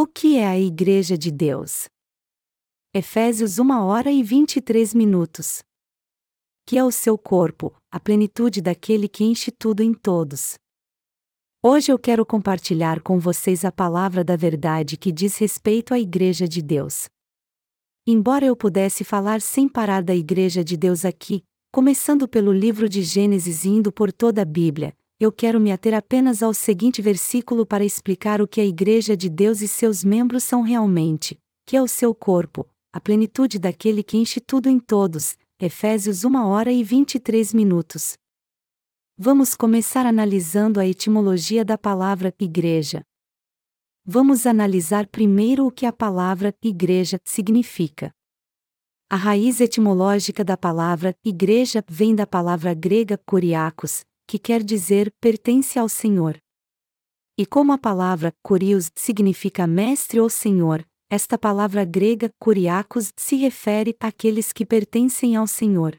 O que é a Igreja de Deus? Efésios 1 hora e 23 minutos. Que é o seu corpo, a plenitude daquele que enche tudo em todos. Hoje eu quero compartilhar com vocês a palavra da verdade que diz respeito à Igreja de Deus. Embora eu pudesse falar sem parar da Igreja de Deus aqui, começando pelo livro de Gênesis e indo por toda a Bíblia, eu quero me ater apenas ao seguinte versículo para explicar o que a Igreja de Deus e seus membros são realmente, que é o seu corpo, a plenitude daquele que enche tudo em todos. Efésios 1 hora e 23 minutos. Vamos começar analisando a etimologia da palavra igreja. Vamos analisar primeiro o que a palavra igreja significa. A raiz etimológica da palavra igreja vem da palavra grega kuriakos, que quer dizer pertence ao Senhor. E como a palavra kurios significa mestre ou senhor, esta palavra grega kuriakos se refere àqueles que pertencem ao Senhor.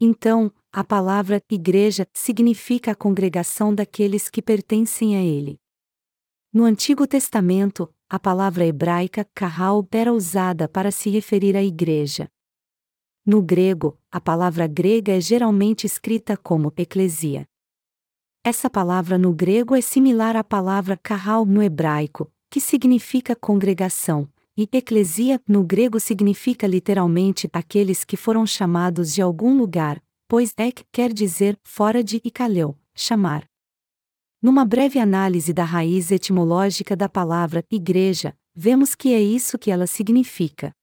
Então, a palavra igreja significa a congregação daqueles que pertencem a ele. No Antigo Testamento, a palavra hebraica kahal era usada para se referir à igreja. No grego, a palavra grega é geralmente escrita como eclesia. Essa palavra no grego é similar à palavra kahal no hebraico, que significa congregação, e eclesia no grego significa literalmente aqueles que foram chamados de algum lugar, pois ek quer dizer fora de e kaleu, chamar. Numa breve análise da raiz etimológica da palavra igreja, vemos que é isso que ela significa.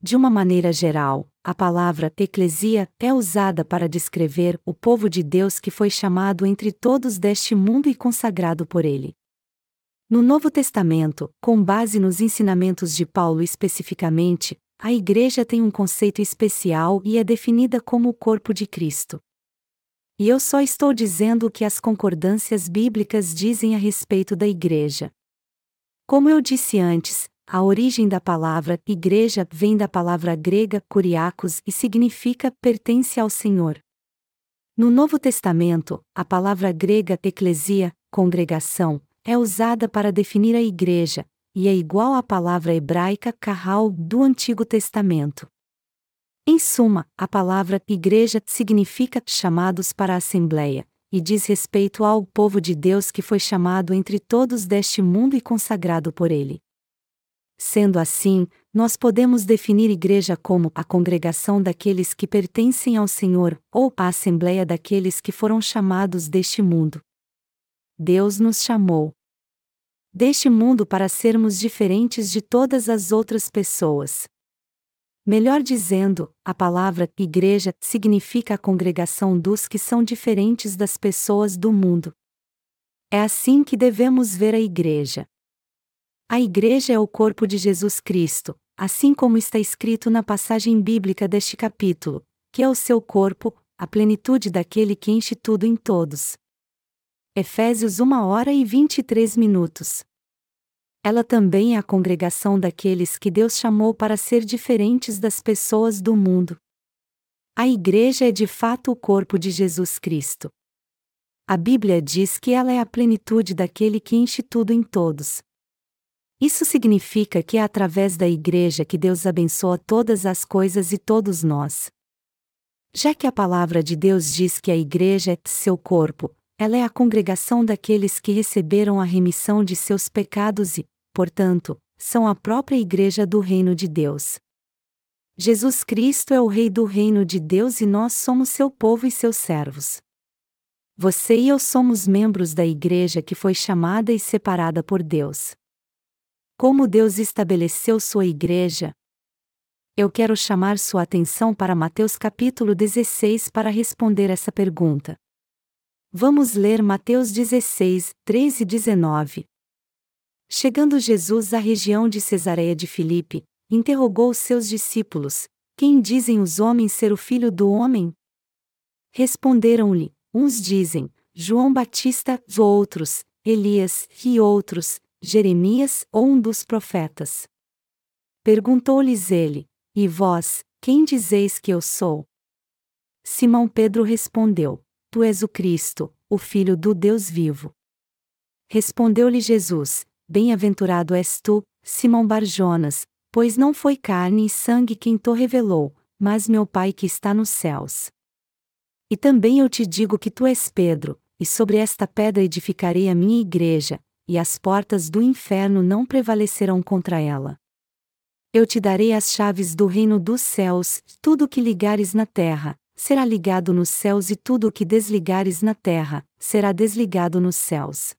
De uma maneira geral, a palavra eclesia é usada para descrever o povo de Deus que foi chamado entre todos deste mundo e consagrado por ele. No Novo Testamento, com base nos ensinamentos de Paulo especificamente, a Igreja tem um conceito especial e é definida como o corpo de Cristo. E eu só estou dizendo o que as concordâncias bíblicas dizem a respeito da Igreja. Como eu disse antes, a origem da palavra igreja vem da palavra grega kuriakos e significa pertence ao Senhor. No Novo Testamento, a palavra grega eclesia, congregação, é usada para definir a igreja, e é igual à palavra hebraica kahal do Antigo Testamento. Em suma, a palavra igreja significa chamados para a assembleia, e diz respeito ao povo de Deus que foi chamado entre todos deste mundo e consagrado por ele. Sendo assim, nós podemos definir igreja como a congregação daqueles que pertencem ao Senhor, ou a assembleia daqueles que foram chamados deste mundo. Deus nos chamou, deste mundo para sermos diferentes de todas as outras pessoas. Melhor dizendo, a palavra igreja significa a congregação dos que são diferentes das pessoas do mundo. É assim que devemos ver a igreja. A igreja é o corpo de Jesus Cristo, assim como está escrito na passagem bíblica deste capítulo, que é o seu corpo, a plenitude daquele que enche tudo em todos. Efésios 1 hora e 23 minutos. Ela também é a congregação daqueles que Deus chamou para ser diferentes das pessoas do mundo. A Igreja é de fato o corpo de Jesus Cristo. A Bíblia diz que ela é a plenitude daquele que enche tudo em todos. Isso significa que é através da Igreja que Deus abençoa todas as coisas e todos nós. Já que a palavra de Deus diz que a Igreja é seu corpo, ela é a congregação daqueles que receberam a remissão de seus pecados e, portanto, são a própria Igreja do Reino de Deus. Jesus Cristo é o Rei do Reino de Deus e nós somos seu povo e seus servos. Você e eu somos membros da Igreja que foi chamada e separada por Deus. Como Deus estabeleceu sua Igreja? Eu quero chamar sua atenção para Mateus capítulo 16 para responder essa pergunta. Vamos ler Mateus 16, 3 e 19. Chegando Jesus à região de Cesareia de Filipe, interrogou seus discípulos: Quem dizem os homens ser o filho do homem? Responderam-lhe: Uns dizem, João Batista, outros, Elias, e outros, Jeremias ou um dos profetas. Perguntou-lhes ele: E vós, quem dizeis que eu sou? Simão Pedro respondeu: Tu és o Cristo, o Filho do Deus vivo. Respondeu-lhe Jesus: Bem-aventurado és tu, Simão Barjonas, pois não foi carne e sangue quem te revelou, mas meu Pai que está nos céus. E também eu te digo que tu és Pedro, e sobre esta pedra edificarei a minha igreja, e as portas do inferno não prevalecerão contra ela. Eu te darei as chaves do reino dos céus, tudo o que ligares na terra, será ligado nos céus e tudo o que desligares na terra, será desligado nos céus.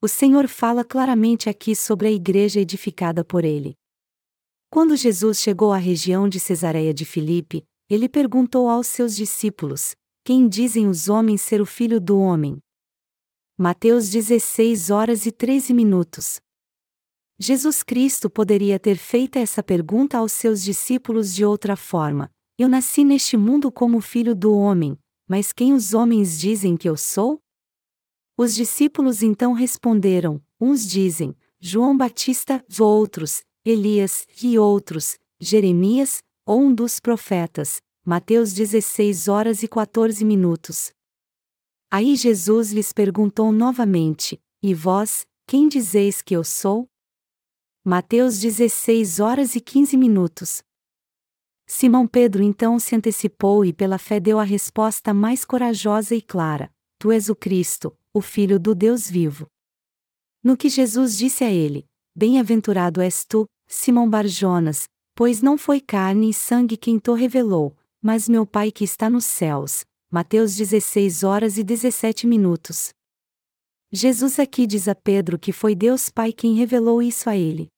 O Senhor fala claramente aqui sobre a igreja edificada por ele. Quando Jesus chegou à região de Cesareia de Filipe, ele perguntou aos seus discípulos: Quem dizem os homens ser o filho do homem? Mateus 16 horas e 13 minutos. Jesus Cristo poderia ter feito essa pergunta aos seus discípulos de outra forma: Eu nasci neste mundo como filho do homem, mas quem os homens dizem que eu sou? Os discípulos então responderam: uns dizem, João Batista, outros, Elias, e outros, Jeremias, ou um dos profetas. Mateus 16 horas e 14 minutos. Aí Jesus lhes perguntou novamente: E vós, quem dizeis que eu sou? Mateus 16 horas e 15 minutos. Simão Pedro então se antecipou e pela fé deu a resposta mais corajosa e clara: Tu és o Cristo, o Filho do Deus vivo. No que Jesus disse a ele: Bem-aventurado és tu, Simão Barjonas, pois não foi carne e sangue quem te revelou, mas meu Pai que está nos céus. Mateus 16 horas e 17 minutos. Jesus aqui diz a Pedro que foi Deus Pai quem revelou isso a ele.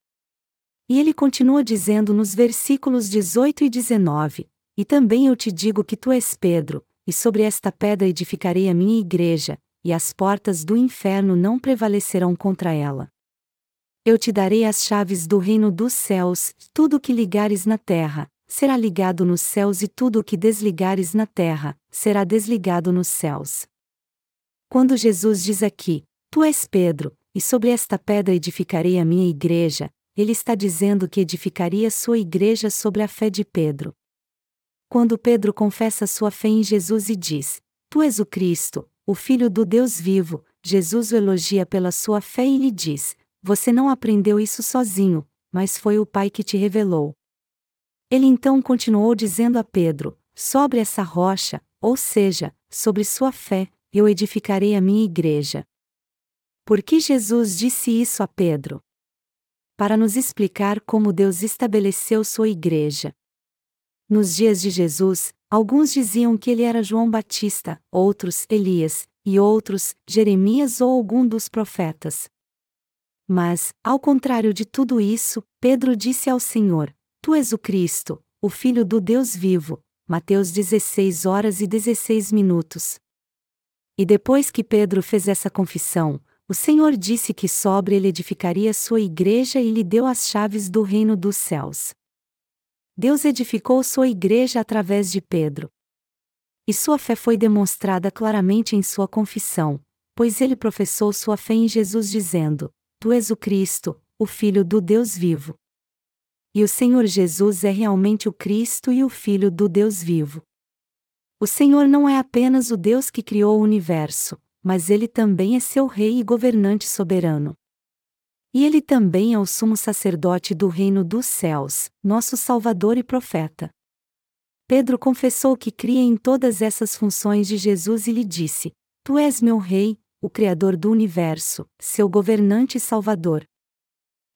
E ele continua dizendo nos versículos 18 e 19: E também eu te digo que tu és Pedro, e sobre esta pedra edificarei a minha igreja, e as portas do inferno não prevalecerão contra ela. Eu te darei as chaves do reino dos céus, tudo o que ligares na terra, será ligado nos céus e tudo o que desligares na terra, será desligado nos céus. Quando Jesus diz aqui, Tu és Pedro, e sobre esta pedra edificarei a minha igreja, ele está dizendo que edificaria sua igreja sobre a fé de Pedro. Quando Pedro confessa sua fé em Jesus e diz: Tu és o Cristo, o Filho do Deus vivo, Jesus o elogia pela sua fé e lhe diz: Você não aprendeu isso sozinho, mas foi o Pai que te revelou. Ele então continuou dizendo a Pedro: Sobre essa rocha, ou seja, sobre sua fé, eu edificarei a minha igreja. Por que Jesus disse isso a Pedro? Para nos explicar como Deus estabeleceu sua igreja. Nos dias de Jesus, Alguns diziam que ele era João Batista, outros Elias, e outros Jeremias ou algum dos profetas. Mas, ao contrário de tudo isso, Pedro disse ao Senhor: Tu és o Cristo, o Filho do Deus vivo. Mateus 16 horas e 16 minutos. E depois que Pedro fez essa confissão, o Senhor disse que sobre ele edificaria sua igreja e lhe deu as chaves do reino dos céus. Deus edificou sua igreja através de Pedro. E sua fé foi demonstrada claramente em sua confissão, pois ele professou sua fé em Jesus dizendo: Tu és o Cristo, o Filho do Deus vivo. E o Senhor Jesus é realmente o Cristo e o Filho do Deus vivo. O Senhor não é apenas o Deus que criou o universo, mas ele também é seu Rei e governante soberano. E ele também é o sumo sacerdote do reino dos céus, nosso Salvador e profeta. Pedro confessou que cria em todas essas funções de Jesus e lhe disse: Tu és meu Rei, o Criador do universo, seu governante e Salvador.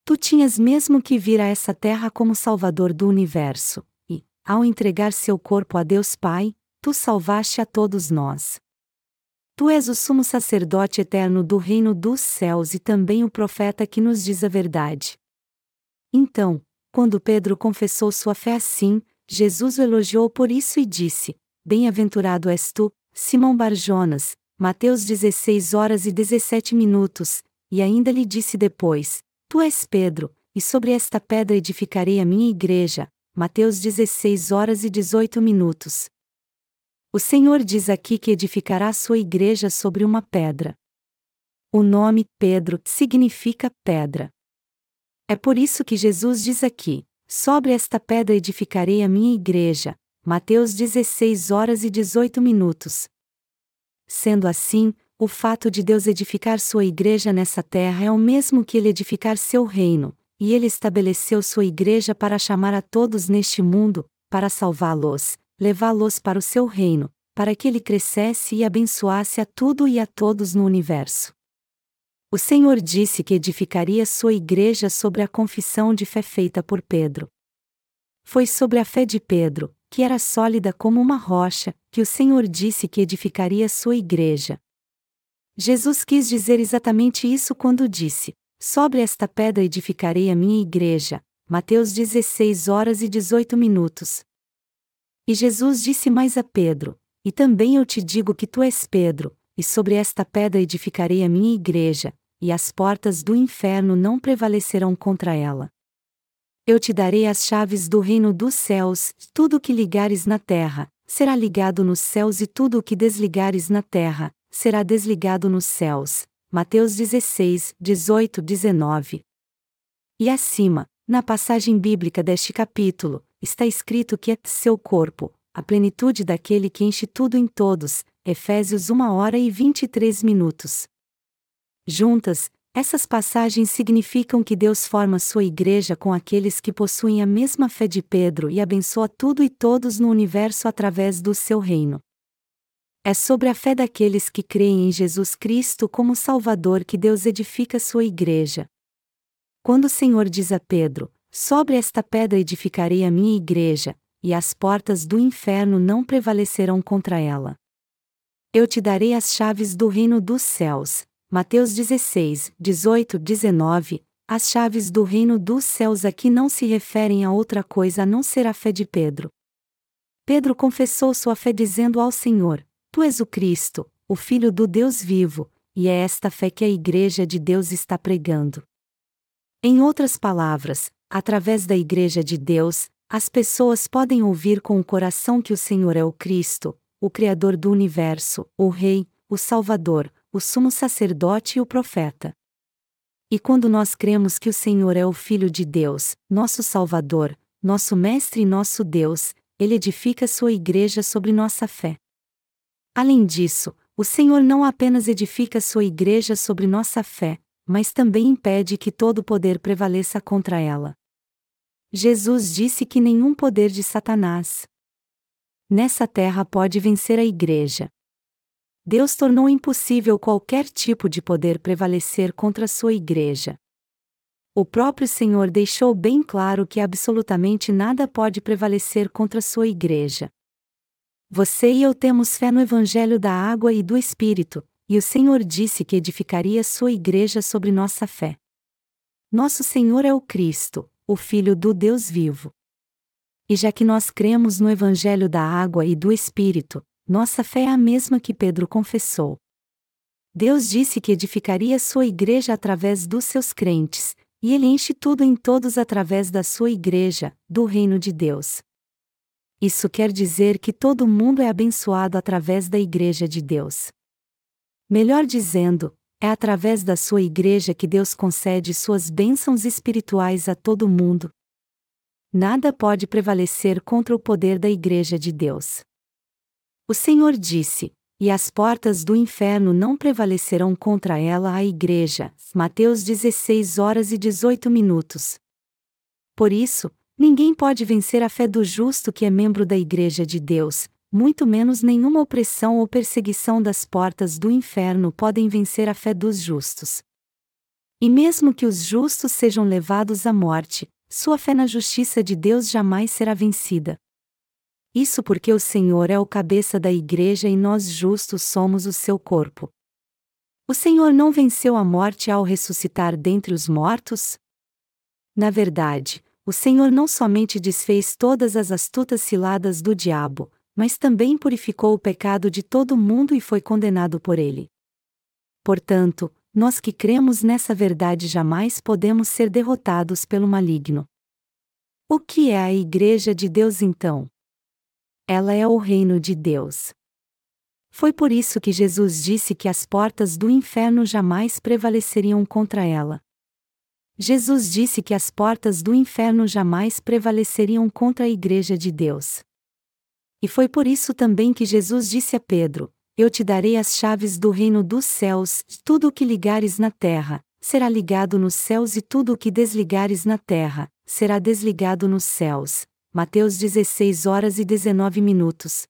Tu tinhas mesmo que vir a essa terra como Salvador do universo, e, ao entregar seu corpo a Deus Pai, tu salvaste a todos nós. Tu és o sumo sacerdote eterno do reino dos céus e também o profeta que nos diz a verdade. Então, quando Pedro confessou sua fé assim, Jesus o elogiou por isso e disse: Bem-aventurado és tu, Simão Barjonas, Mateus 16 horas e 17 minutos, e ainda lhe disse depois: Tu és Pedro, e sobre esta pedra edificarei a minha igreja. Mateus 16 horas e 18 minutos. O Senhor diz aqui que edificará sua igreja sobre uma pedra. O nome Pedro significa pedra. É por isso que Jesus diz aqui: Sobre esta pedra edificarei a minha igreja. Mateus 16 horas e 18 minutos. Sendo assim, o fato de Deus edificar sua igreja nessa terra é o mesmo que ele edificar seu reino, e ele estabeleceu sua igreja para chamar a todos neste mundo, para salvá-los, levá-los para o seu reino, para que ele crescesse e abençoasse a tudo e a todos no universo. O Senhor disse que edificaria sua igreja sobre a confissão de fé feita por Pedro. Foi sobre a fé de Pedro, que era sólida como uma rocha, que o Senhor disse que edificaria sua igreja. Jesus quis dizer exatamente isso quando disse: Sobre esta pedra edificarei a minha igreja. Mateus 16 horas e 18 minutos. E Jesus disse mais a Pedro: E também eu te digo que tu és Pedro, e sobre esta pedra edificarei a minha igreja, e as portas do inferno não prevalecerão contra ela. Eu te darei as chaves do reino dos céus, tudo o que ligares na terra, será ligado nos céus e tudo o que desligares na terra, será desligado nos céus. Mateus 16, 18, 19. E acima, na passagem bíblica deste capítulo, está escrito que é seu corpo, a plenitude daquele que enche tudo em todos. Efésios 1 hora e 23 minutos. Juntas, essas passagens significam que Deus forma sua igreja com aqueles que possuem a mesma fé de Pedro e abençoa tudo e todos no universo através do seu reino. É sobre a fé daqueles que creem em Jesus Cristo como Salvador que Deus edifica sua igreja. Quando o Senhor diz a Pedro: Sobre esta pedra edificarei a minha igreja, e as portas do inferno não prevalecerão contra ela. Eu te darei as chaves do reino dos céus, Mateus 16, 18, 19. As chaves do reino dos céus aqui não se referem a outra coisa a não ser a fé de Pedro. Pedro confessou sua fé dizendo ao Senhor: Tu és o Cristo, o Filho do Deus vivo, e é esta fé que a Igreja de Deus está pregando. Em outras palavras, através da Igreja de Deus, as pessoas podem ouvir com o coração que o Senhor é o Cristo, o Criador do universo, o Rei, o Salvador, o sumo sacerdote e o profeta. E quando nós cremos que o Senhor é o Filho de Deus, nosso Salvador, nosso Mestre e nosso Deus, ele edifica sua igreja sobre nossa fé. Além disso, o Senhor não apenas edifica sua igreja sobre nossa fé, mas também impede que todo poder prevaleça contra ela. Jesus disse que nenhum poder de Satanás nessa terra pode vencer a igreja. Deus tornou impossível qualquer tipo de poder prevalecer contra sua igreja. O próprio Senhor deixou bem claro que absolutamente nada pode prevalecer contra sua igreja. Você e eu temos fé no Evangelho da água e do Espírito, e o Senhor disse que edificaria sua igreja sobre nossa fé. Nosso Senhor é o Cristo, o Filho do Deus vivo. E já que nós cremos no Evangelho da água e do Espírito, nossa fé é a mesma que Pedro confessou. Deus disse que edificaria sua igreja através dos seus crentes, e ele enche tudo em todos através da sua igreja, do reino de Deus. Isso quer dizer que todo mundo é abençoado através da igreja de Deus. Melhor dizendo, é através da sua igreja que Deus concede suas bênçãos espirituais a todo mundo. Nada pode prevalecer contra o poder da igreja de Deus. O Senhor disse: E as portas do inferno não prevalecerão contra ela a igreja. Mateus 16 horas e 18 minutos. Por isso, ninguém pode vencer a fé do justo que é membro da igreja de Deus, muito menos nenhuma opressão ou perseguição das portas do inferno podem vencer a fé dos justos. E mesmo que os justos sejam levados à morte, sua fé na justiça de Deus jamais será vencida. Isso porque o Senhor é o cabeça da igreja e nós justos somos o seu corpo. O Senhor não venceu a morte ao ressuscitar dentre os mortos? Na verdade, o Senhor não somente desfez todas as astutas ciladas do diabo, mas também purificou o pecado de todo mundo e foi condenado por ele. Portanto, nós que cremos nessa verdade jamais podemos ser derrotados pelo maligno. O que é a Igreja de Deus então? ela é o reino de Deus. Foi por isso que Jesus disse que as portas do inferno jamais prevaleceriam contra ela. Jesus disse que as portas do inferno jamais prevaleceriam contra a Igreja de Deus. E foi por isso também que Jesus disse a Pedro: Eu te darei as chaves do reino dos céus, tudo o que ligares na terra, será ligado nos céus e tudo o que desligares na terra, será desligado nos céus. Mateus 16 horas e 19 minutos.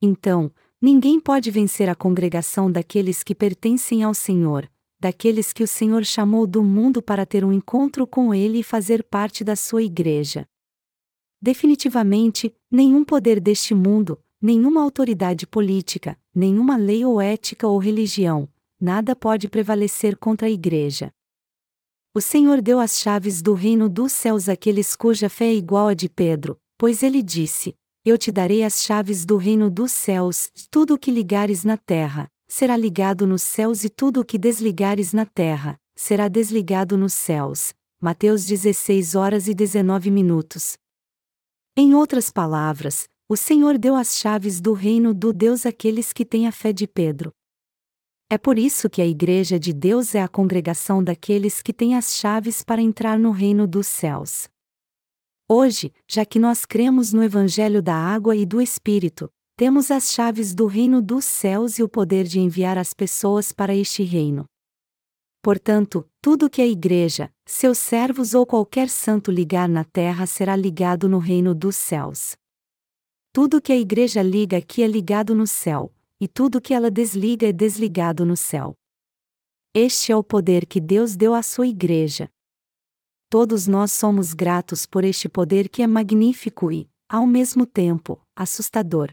Então, ninguém pode vencer a congregação daqueles que pertencem ao Senhor, daqueles que o Senhor chamou do mundo para ter um encontro com Ele e fazer parte da sua igreja. Definitivamente, nenhum poder deste mundo, nenhuma autoridade política, nenhuma lei ou ética ou religião, nada pode prevalecer contra a igreja. O Senhor deu as chaves do reino dos céus àqueles cuja fé é igual a de Pedro, pois ele disse: Eu te darei as chaves do reino dos céus, tudo o que ligares na terra, será ligado nos céus e tudo o que desligares na terra, será desligado nos céus. Mateus 16 horas e 19 minutos. Em outras palavras, o Senhor deu as chaves do reino do Deus àqueles que têm a fé de Pedro. É por isso que a Igreja de Deus é a congregação daqueles que têm as chaves para entrar no reino dos céus. Hoje, já que nós cremos no Evangelho da Água e do Espírito, temos as chaves do reino dos céus e o poder de enviar as pessoas para este reino. Portanto, tudo que a Igreja, seus servos ou qualquer santo ligar na terra será ligado no reino dos céus. Tudo que a Igreja liga aqui é ligado no céu, e tudo que ela desliga é desligado no céu. Este é o poder que Deus deu à sua igreja. Todos nós somos gratos por este poder que é magnífico e, ao mesmo tempo, assustador.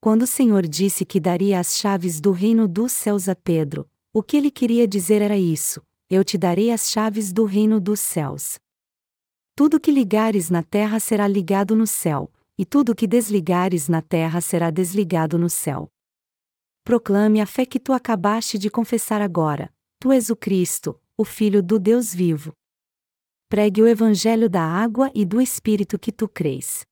Quando o Senhor disse que daria as chaves do reino dos céus a Pedro, o que ele queria dizer era isso: Eu te darei as chaves do reino dos céus. Tudo que ligares na terra será ligado no céu, e tudo que desligares na terra será desligado no céu proclame a fé que tu acabaste de confessar agora. Tu és o Cristo, o Filho do Deus vivo. Pregue o Evangelho da água e do Espírito que tu crês.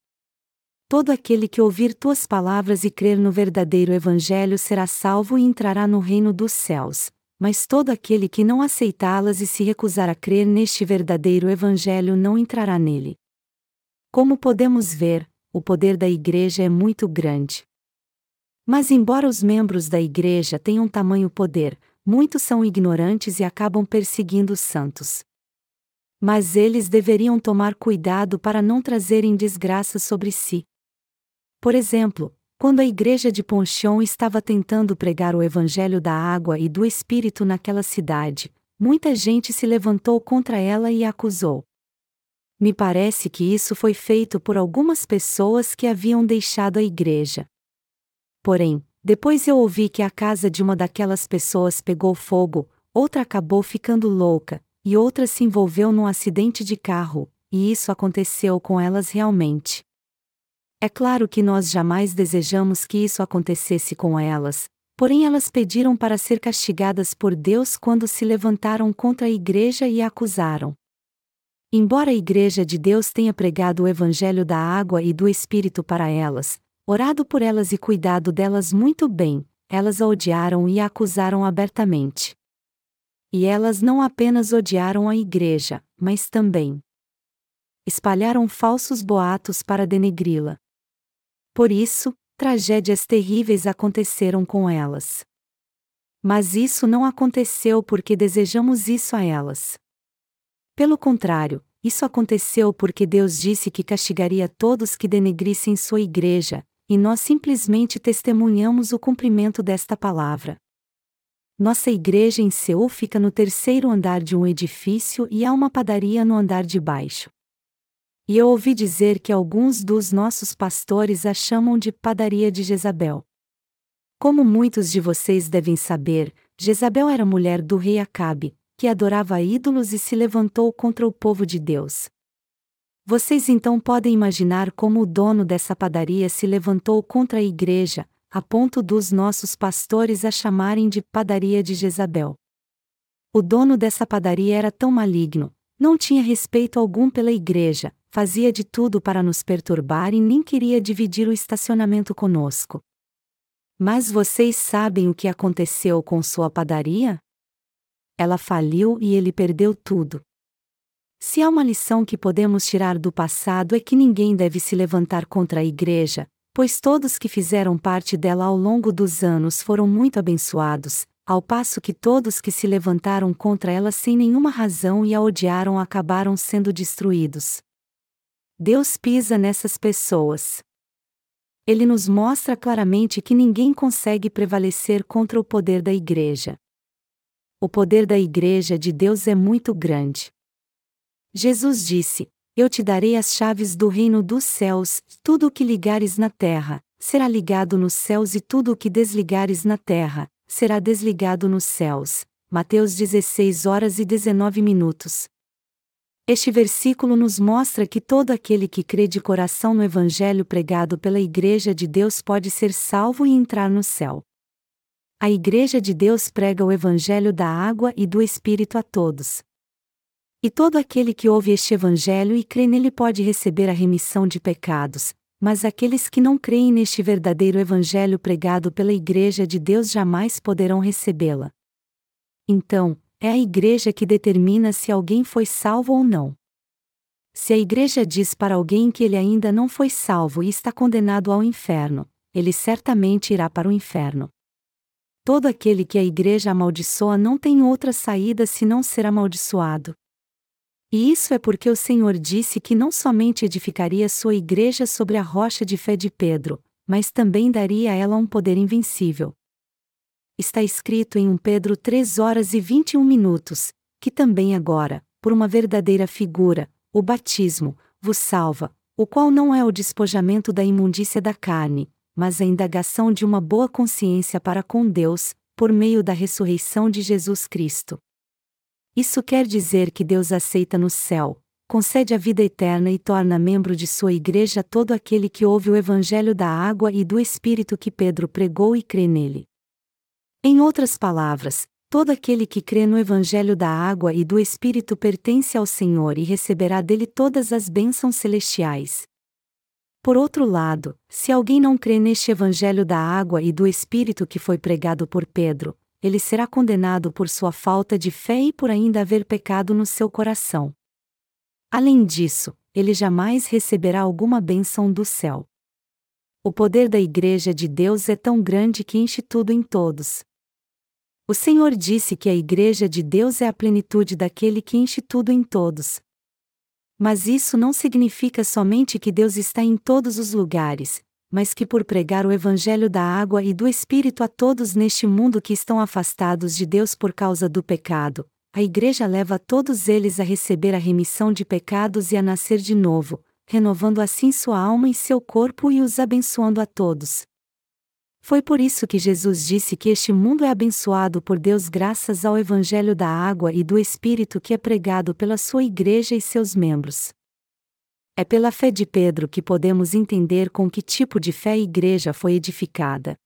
Todo aquele que ouvir tuas palavras e crer no verdadeiro Evangelho será salvo e entrará no reino dos céus, mas todo aquele que não aceitá-las e se recusar a crer neste verdadeiro Evangelho não entrará nele. Como podemos ver, o poder da Igreja é muito grande. Mas, embora os membros da Igreja tenham tamanho poder, muitos são ignorantes e acabam perseguindo os santos. Mas eles deveriam tomar cuidado para não trazerem desgraça sobre si. Por exemplo, quando a igreja de Ponchon estava tentando pregar o evangelho da água e do espírito naquela cidade, muita gente se levantou contra ela e a acusou. Me parece que isso foi feito por algumas pessoas que haviam deixado a igreja. Porém, depois eu ouvi que a casa de uma daquelas pessoas pegou fogo, outra acabou ficando louca, e outra se envolveu num acidente de carro, e isso aconteceu com elas realmente. É claro que nós jamais desejamos que isso acontecesse com elas, porém elas pediram para ser castigadas por Deus quando se levantaram contra a igreja e a acusaram. Embora a igreja de Deus tenha pregado o evangelho da água e do Espírito para elas, orado por elas e cuidado delas muito bem, elas a odiaram e a acusaram abertamente. E elas não apenas odiaram a igreja, mas também espalharam falsos boatos para denegri-la. Por isso, tragédias terríveis aconteceram com elas. Mas isso não aconteceu porque desejamos isso a elas. Pelo contrário, isso aconteceu porque Deus disse que castigaria todos que denegrissem sua igreja, e nós simplesmente testemunhamos o cumprimento desta palavra. Nossa igreja em Seul fica no terceiro andar de um edifício e há uma padaria no andar de baixo. E eu ouvi dizer que alguns dos nossos pastores a chamam de padaria de Jezabel. Como muitos de vocês devem saber, Jezabel era mulher do rei Acabe, que adorava ídolos e se levantou contra o povo de Deus. Vocês então podem imaginar como o dono dessa padaria se levantou contra a igreja, a ponto dos nossos pastores a chamarem de padaria de Jezabel. O dono dessa padaria era tão maligno, não tinha respeito algum pela igreja, fazia de tudo para nos perturbar e nem queria dividir o estacionamento conosco. Mas vocês sabem o que aconteceu com sua padaria? Ela faliu e ele perdeu tudo. Se há uma lição que podemos tirar do passado é que ninguém deve se levantar contra a igreja, pois todos que fizeram parte dela ao longo dos anos foram muito abençoados, ao passo que todos que se levantaram contra ela sem nenhuma razão e a odiaram acabaram sendo destruídos. Deus pisa nessas pessoas. Ele nos mostra claramente que ninguém consegue prevalecer contra o poder da Igreja. O poder da Igreja de Deus é muito grande. Jesus disse: Eu te darei as chaves do reino dos céus, tudo o que ligares na terra, será ligado nos céus e tudo o que desligares na terra, será desligado nos céus. Mateus 16 horas e 19 minutos. Este versículo nos mostra que todo aquele que crê de coração no Evangelho pregado pela Igreja de Deus pode ser salvo e entrar no céu. A Igreja de Deus prega o Evangelho da água e do Espírito a todos. E todo aquele que ouve este Evangelho e crê nele pode receber a remissão de pecados, mas aqueles que não creem neste verdadeiro Evangelho pregado pela Igreja de Deus jamais poderão recebê-la. Então, é a Igreja que determina se alguém foi salvo ou não. Se a Igreja diz para alguém que ele ainda não foi salvo e está condenado ao inferno, ele certamente irá para o inferno. Todo aquele que a Igreja amaldiçoa não tem outra saída senão ser amaldiçoado. E isso é porque o Senhor disse que não somente edificaria sua igreja sobre a rocha de fé de Pedro, mas também daria a ela um poder invencível. Está escrito em 1 Pedro 3 horas e 21 minutos, que também agora, por uma verdadeira figura, o batismo, vos salva, o qual não é o despojamento da imundícia da carne, mas a indagação de uma boa consciência para com Deus, por meio da ressurreição de Jesus Cristo. Isso quer dizer que Deus aceita no céu, concede a vida eterna e torna membro de sua igreja todo aquele que ouve o evangelho da água e do Espírito que Pedro pregou e crê nele. Em outras palavras, todo aquele que crê no evangelho da água e do Espírito pertence ao Senhor e receberá dele todas as bênçãos celestiais. Por outro lado, se alguém não crê neste evangelho da água e do Espírito que foi pregado por Pedro, ele será condenado por sua falta de fé e por ainda haver pecado no seu coração. Além disso, ele jamais receberá alguma bênção do céu. O poder da Igreja de Deus é tão grande que enche tudo em todos. O Senhor disse que a Igreja de Deus é a plenitude daquele que enche tudo em todos. Mas isso não significa somente que Deus está em todos os lugares, mas que por pregar o Evangelho da água e do Espírito a todos neste mundo que estão afastados de Deus por causa do pecado, a Igreja leva todos eles a receber a remissão de pecados e a nascer de novo, renovando assim sua alma e seu corpo e os abençoando a todos. Foi por isso que Jesus disse que este mundo é abençoado por Deus graças ao Evangelho da água e do Espírito que é pregado pela sua Igreja e seus membros. É pela fé de Pedro que podemos entender com que tipo de fé a igreja foi edificada.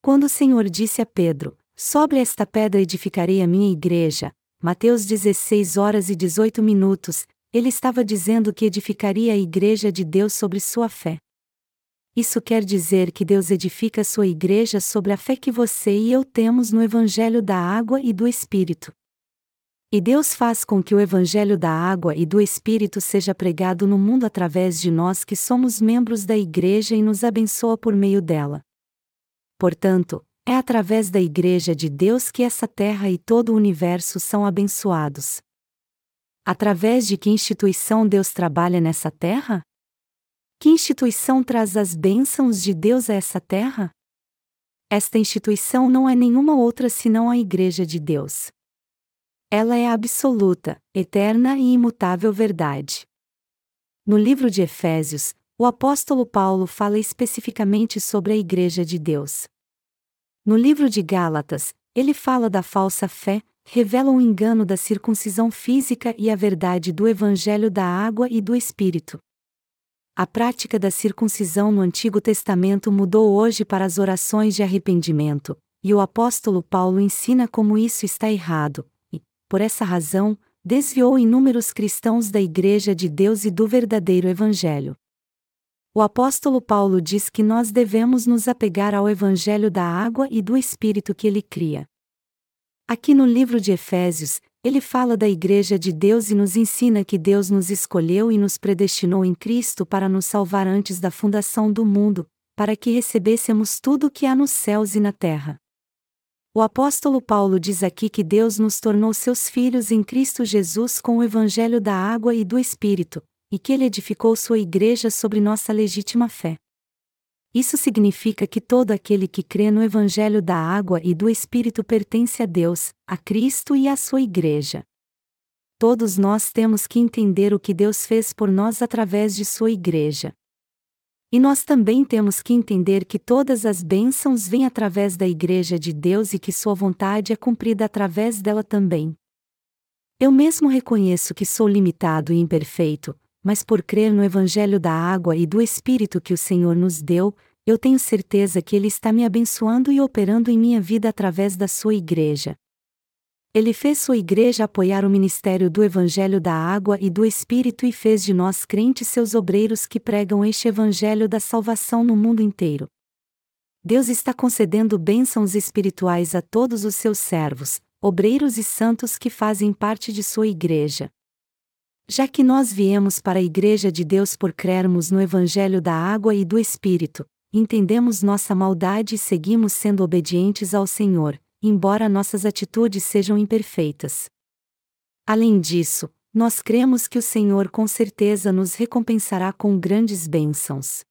Quando o Senhor disse a Pedro: Sobre esta pedra edificarei a minha igreja, Mateus 16 horas e 18 minutos, ele estava dizendo que edificaria a igreja de Deus sobre sua fé. Isso quer dizer que Deus edifica sua igreja sobre a fé que você e eu temos no Evangelho da Água e do Espírito. E Deus faz com que o Evangelho da água e do Espírito seja pregado no mundo através de nós que somos membros da Igreja e nos abençoa por meio dela. Portanto, é através da Igreja de Deus que essa terra e todo o universo são abençoados. Através de que instituição Deus trabalha nessa terra? Que instituição traz as bênçãos de Deus a essa terra? Esta instituição não é nenhuma outra senão a Igreja de Deus. Ela é a absoluta, eterna e imutável verdade. No livro de Efésios, o apóstolo Paulo fala especificamente sobre a Igreja de Deus. No livro de Gálatas, ele fala da falsa fé, revela o engano da circuncisão física e a verdade do Evangelho da água e do Espírito. A prática da circuncisão no Antigo Testamento mudou hoje para as orações de arrependimento, e o apóstolo Paulo ensina como isso está errado, por essa razão, desviou inúmeros cristãos da Igreja de Deus e do verdadeiro Evangelho. O apóstolo Paulo diz que nós devemos nos apegar ao Evangelho da água e do Espírito que ele cria. Aqui no livro de Efésios, ele fala da Igreja de Deus e nos ensina que Deus nos escolheu e nos predestinou em Cristo para nos salvar antes da fundação do mundo, para que recebêssemos tudo o que há nos céus e na terra. O apóstolo Paulo diz aqui que Deus nos tornou seus filhos em Cristo Jesus com o evangelho da água e do Espírito, e que ele edificou sua igreja sobre nossa legítima fé. Isso significa que todo aquele que crê no evangelho da água e do Espírito pertence a Deus, a Cristo e à sua igreja. Todos nós temos que entender o que Deus fez por nós através de sua igreja. E nós também temos que entender que todas as bênçãos vêm através da Igreja de Deus e que Sua vontade é cumprida através dela também. Eu mesmo reconheço que sou limitado e imperfeito, mas por crer no Evangelho da água e do Espírito que o Senhor nos deu, eu tenho certeza que Ele está me abençoando e operando em minha vida através da Sua Igreja. Ele fez sua igreja apoiar o ministério do Evangelho da Água e do Espírito e fez de nós crentes seus obreiros que pregam este Evangelho da salvação no mundo inteiro. Deus está concedendo bênçãos espirituais a todos os seus servos, obreiros e santos que fazem parte de sua igreja. Já que nós viemos para a Igreja de Deus por crermos no Evangelho da Água e do Espírito, entendemos nossa maldade e seguimos sendo obedientes ao Senhor, embora nossas atitudes sejam imperfeitas. Além disso, nós cremos que o Senhor com certeza nos recompensará com grandes bênçãos.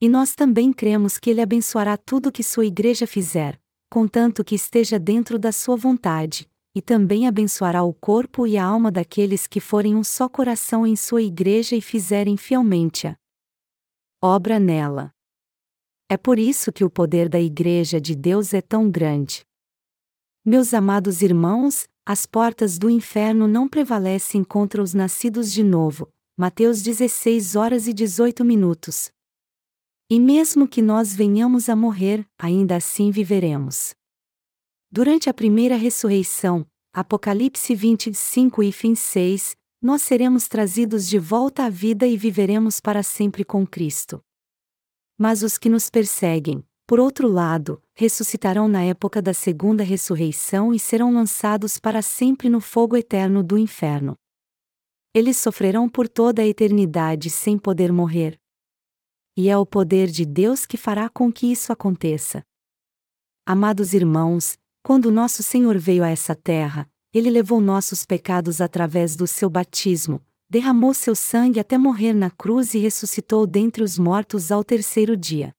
E nós também cremos que Ele abençoará tudo que sua igreja fizer, contanto que esteja dentro da sua vontade, e também abençoará o corpo e a alma daqueles que forem um só coração em sua igreja e fizerem fielmente a obra nela. É por isso que o poder da Igreja de Deus é tão grande. Meus amados irmãos, as portas do inferno não prevalecem contra os nascidos de novo. Mateus 16 horas e 18 minutos. E mesmo que nós venhamos a morrer, ainda assim viveremos. Durante a primeira ressurreição, Apocalipse 25 e fim 6, nós seremos trazidos de volta à vida e viveremos para sempre com Cristo. Mas os que nos perseguem, por outro lado, ressuscitarão na época da segunda ressurreição e serão lançados para sempre no fogo eterno do inferno. Eles sofrerão por toda a eternidade sem poder morrer. E é o poder de Deus que fará com que isso aconteça. Amados irmãos, quando nosso Senhor veio a essa terra, ele levou nossos pecados através do seu batismo, derramou seu sangue até morrer na cruz e ressuscitou dentre os mortos ao terceiro dia.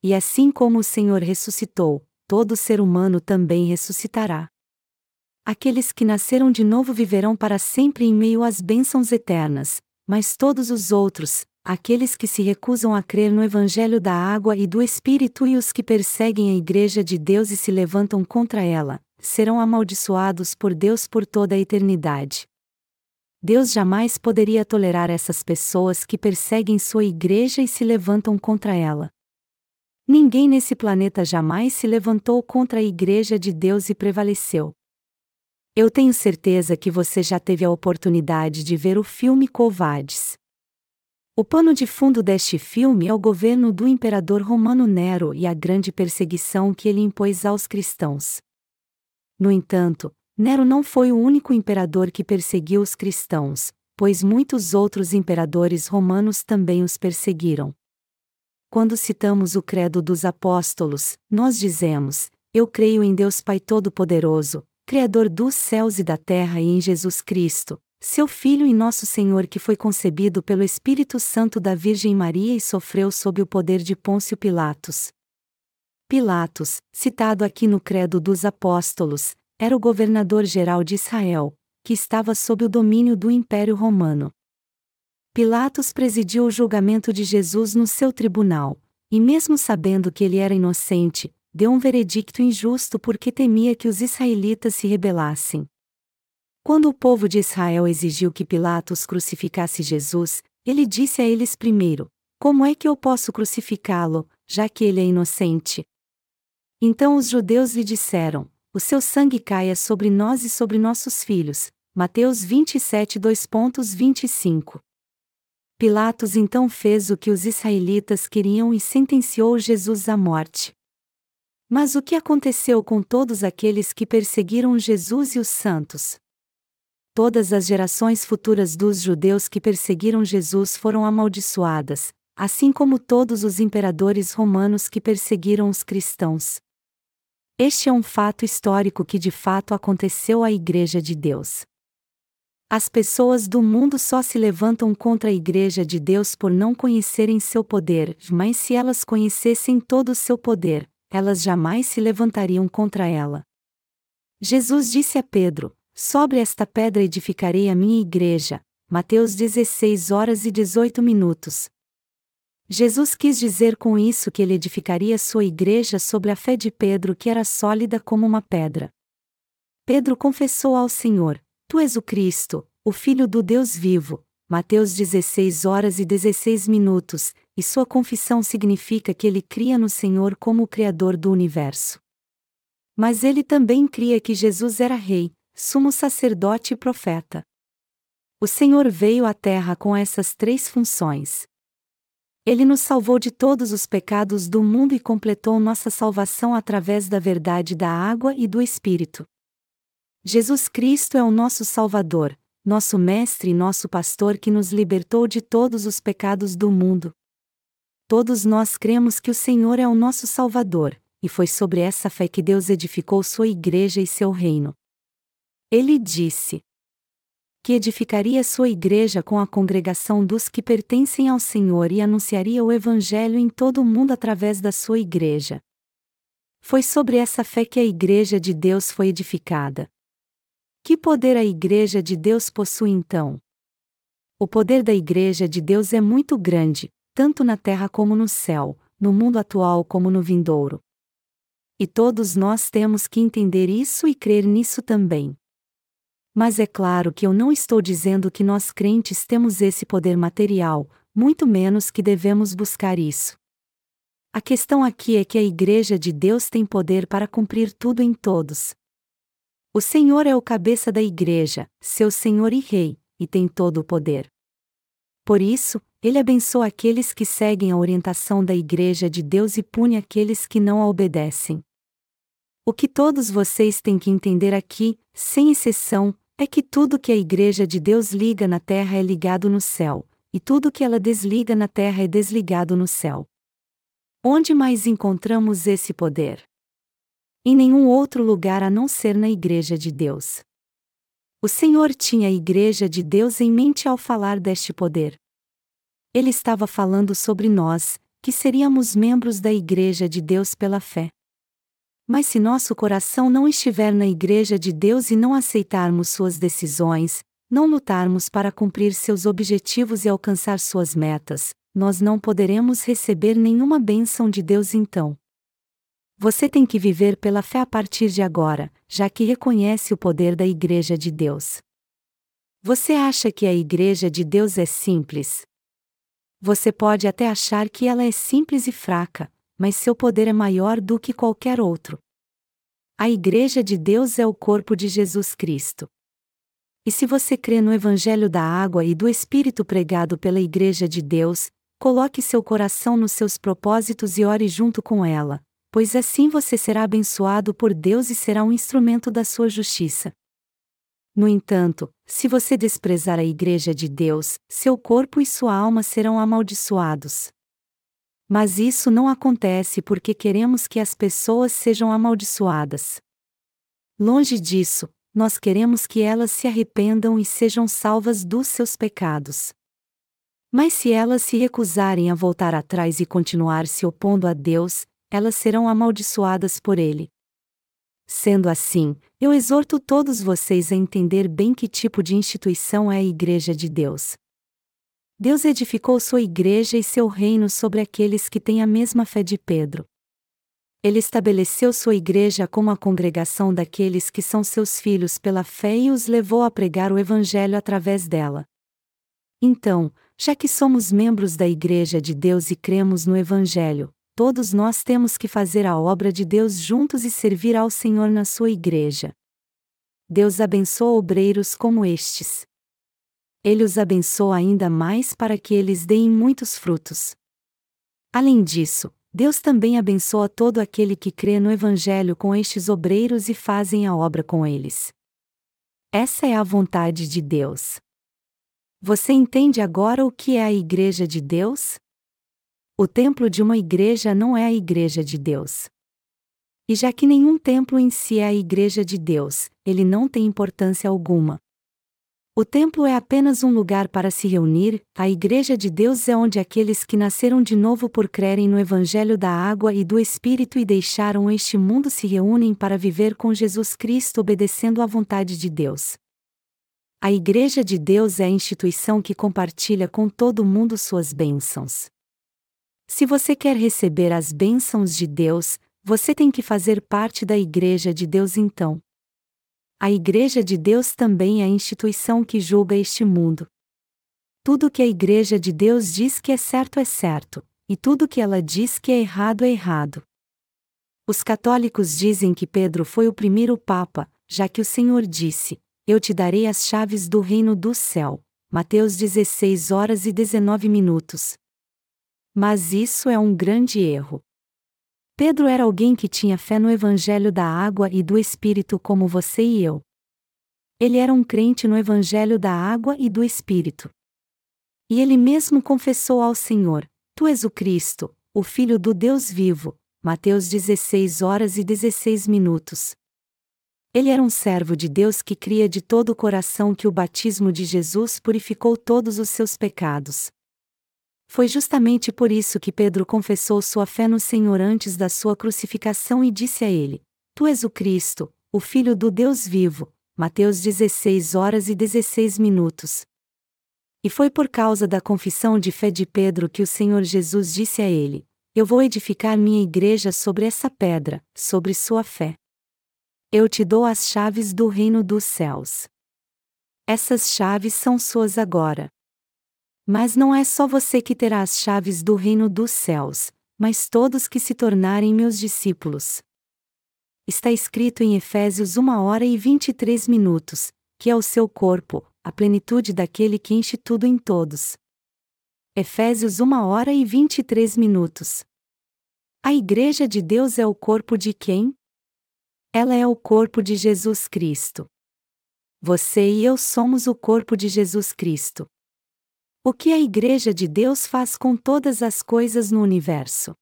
E assim como o Senhor ressuscitou, todo ser humano também ressuscitará. Aqueles que nasceram de novo viverão para sempre em meio às bênçãos eternas, mas todos os outros, aqueles que se recusam a crer no Evangelho da água e do Espírito e os que perseguem a Igreja de Deus e se levantam contra ela, serão amaldiçoados por Deus por toda a eternidade. Deus jamais poderia tolerar essas pessoas que perseguem sua igreja e se levantam contra ela. Ninguém nesse planeta jamais se levantou contra a igreja de Deus e prevaleceu. Eu tenho certeza que você já teve a oportunidade de ver o filme Covades. O pano de fundo deste filme é o governo do imperador romano Nero e a grande perseguição que ele impôs aos cristãos. No entanto, Nero não foi o único imperador que perseguiu os cristãos, pois muitos outros imperadores romanos também os perseguiram. Quando citamos o Credo dos Apóstolos, nós dizemos: Eu creio em Deus Pai Todo-Poderoso, Criador dos céus e da terra, e em Jesus Cristo, seu Filho e nosso Senhor, que foi concebido pelo Espírito Santo da Virgem Maria e sofreu sob o poder de Pôncio Pilatos. Pilatos, citado aqui no Credo dos Apóstolos, era o governador-geral de Israel, que estava sob o domínio do Império Romano. Pilatos presidiu o julgamento de Jesus no seu tribunal, e mesmo sabendo que ele era inocente, deu um veredicto injusto porque temia que os israelitas se rebelassem. Quando o povo de Israel exigiu que Pilatos crucificasse Jesus, ele disse a eles primeiro: Como é que eu posso crucificá-lo, já que ele é inocente? Então os judeus lhe disseram: o seu sangue caia sobre nós e sobre nossos filhos. Mateus 27 2.25 Pilatos então fez o que os israelitas queriam e sentenciou Jesus à morte. Mas o que aconteceu com todos aqueles que perseguiram Jesus e os santos? Todas as gerações futuras dos judeus que perseguiram Jesus foram amaldiçoadas, assim como todos os imperadores romanos que perseguiram os cristãos. Este é um fato histórico que de fato aconteceu à Igreja de Deus. As pessoas do mundo só se levantam contra a Igreja de Deus por não conhecerem seu poder, mas se elas conhecessem todo o seu poder, elas jamais se levantariam contra ela. Jesus disse a Pedro: Sobre esta pedra edificarei a minha igreja. Mateus 16 horas e 18 minutos. Jesus quis dizer com isso que ele edificaria sua igreja sobre a fé de Pedro que era sólida como uma pedra. Pedro confessou ao Senhor: Tu és o Cristo, o Filho do Deus vivo. Mateus 16 horas e 16 minutos, e sua confissão significa que ele cria no Senhor como o Criador do universo. Mas ele também cria que Jesus era Rei, sumo sacerdote e profeta. O Senhor veio à Terra com essas três funções. Ele nos salvou de todos os pecados do mundo e completou nossa salvação através da verdade da água e do Espírito. Jesus Cristo é o nosso Salvador, nosso Mestre e nosso Pastor que nos libertou de todos os pecados do mundo. Todos nós cremos que o Senhor é o nosso Salvador, e foi sobre essa fé que Deus edificou sua igreja e seu reino. Ele disse: que edificaria sua igreja com a congregação dos que pertencem ao Senhor e anunciaria o Evangelho em todo o mundo através da sua igreja. Foi sobre essa fé que a Igreja de Deus foi edificada. Que poder a Igreja de Deus possui então? O poder da Igreja de Deus é muito grande, tanto na terra como no céu, no mundo atual como no vindouro. E todos nós temos que entender isso e crer nisso também. Mas é claro que eu não estou dizendo que nós crentes temos esse poder material, muito menos que devemos buscar isso. A questão aqui é que a Igreja de Deus tem poder para cumprir tudo em todos. O Senhor é o cabeça da Igreja, seu Senhor e Rei, e tem todo o poder. Por isso, ele abençoa aqueles que seguem a orientação da Igreja de Deus e pune aqueles que não a obedecem. O que todos vocês têm que entender aqui, sem exceção, é que tudo que a Igreja de Deus liga na terra é ligado no céu, e tudo que ela desliga na terra é desligado no céu. Onde mais encontramos esse poder? Em nenhum outro lugar a não ser na Igreja de Deus. O Senhor tinha a Igreja de Deus em mente ao falar deste poder. Ele estava falando sobre nós, que seríamos membros da Igreja de Deus pela fé. Mas se nosso coração não estiver na Igreja de Deus e não aceitarmos suas decisões, não lutarmos para cumprir seus objetivos e alcançar suas metas, nós não poderemos receber nenhuma bênção de Deus então. Você tem que viver pela fé a partir de agora, já que reconhece o poder da Igreja de Deus. Você acha que a Igreja de Deus é simples? Você pode até achar que ela é simples e fraca, mas seu poder é maior do que qualquer outro. A Igreja de Deus é o corpo de Jesus Cristo. E se você crê no Evangelho da Água e do Espírito pregado pela Igreja de Deus, coloque seu coração nos seus propósitos e ore junto com ela, pois assim você será abençoado por Deus e será um instrumento da sua justiça. No entanto, se você desprezar a Igreja de Deus, seu corpo e sua alma serão amaldiçoados. Mas isso não acontece porque queremos que as pessoas sejam amaldiçoadas. Longe disso, nós queremos que elas se arrependam e sejam salvas dos seus pecados. Mas se elas se recusarem a voltar atrás e continuar se opondo a Deus, elas serão amaldiçoadas por Ele. Sendo assim, eu exorto todos vocês a entender bem que tipo de instituição é a Igreja de Deus. Deus edificou sua igreja e seu reino sobre aqueles que têm a mesma fé de Pedro. Ele estabeleceu sua igreja como a congregação daqueles que são seus filhos pela fé e os levou a pregar o Evangelho através dela. Então, já que somos membros da Igreja de Deus e cremos no Evangelho, todos nós temos que fazer a obra de Deus juntos e servir ao Senhor na sua igreja. Deus abençoa obreiros como estes ele os abençoa ainda mais para que eles deem muitos frutos. Além disso, Deus também abençoa todo aquele que crê no Evangelho com estes obreiros e fazem a obra com eles. Essa é a vontade de Deus. Você entende agora o que é a Igreja de Deus? O templo de uma igreja não é a igreja de Deus. E já que nenhum templo em si é a igreja de Deus, ele não tem importância alguma. O templo é apenas um lugar para se reunir, a Igreja de Deus é onde aqueles que nasceram de novo por crerem no Evangelho da água e do Espírito e deixaram este mundo se reúnem para viver com Jesus Cristo obedecendo à vontade de Deus. A Igreja de Deus é a instituição que compartilha com todo mundo suas bênçãos. Se você quer receber as bênçãos de Deus, você tem que fazer parte da Igreja de Deus então. A Igreja de Deus também é a instituição que julga este mundo. Tudo que a Igreja de Deus diz que é certo é certo, e tudo que ela diz que é errado é errado. Os católicos dizem que Pedro foi o primeiro Papa, já que o Senhor disse: Eu te darei as chaves do reino do céu. Mateus 16 horas e 19 minutos. Mas isso é um grande erro. Pedro era alguém que tinha fé no Evangelho da água e do Espírito como você e eu. Ele era um crente no Evangelho da água e do Espírito. E ele mesmo confessou ao Senhor: Tu és o Cristo, o Filho do Deus vivo. Mateus 16 horas e 16 minutos. Ele era um servo de Deus que cria de todo o coração que o batismo de Jesus purificou todos os seus pecados. Foi justamente por isso que Pedro confessou sua fé no Senhor antes da sua crucificação e disse a ele: Tu és o Cristo, o Filho do Deus vivo. Mateus 16 horas e 16 minutos. E foi por causa da confissão de fé de Pedro que o Senhor Jesus disse a ele: Eu vou edificar minha igreja sobre essa pedra, sobre sua fé. Eu te dou as chaves do reino dos céus. Essas chaves são suas agora. Mas não é só você que terá as chaves do reino dos céus, mas todos que se tornarem meus discípulos. Está escrito em Efésios 1 hora e 23 minutos, que é o seu corpo, a plenitude daquele que enche tudo em todos. Efésios 1 hora e 23 minutos. A Igreja de Deus é o corpo de quem? Ela é o corpo de Jesus Cristo. Você e eu somos o corpo de Jesus Cristo. O que a Igreja de Deus faz com todas as coisas no universo?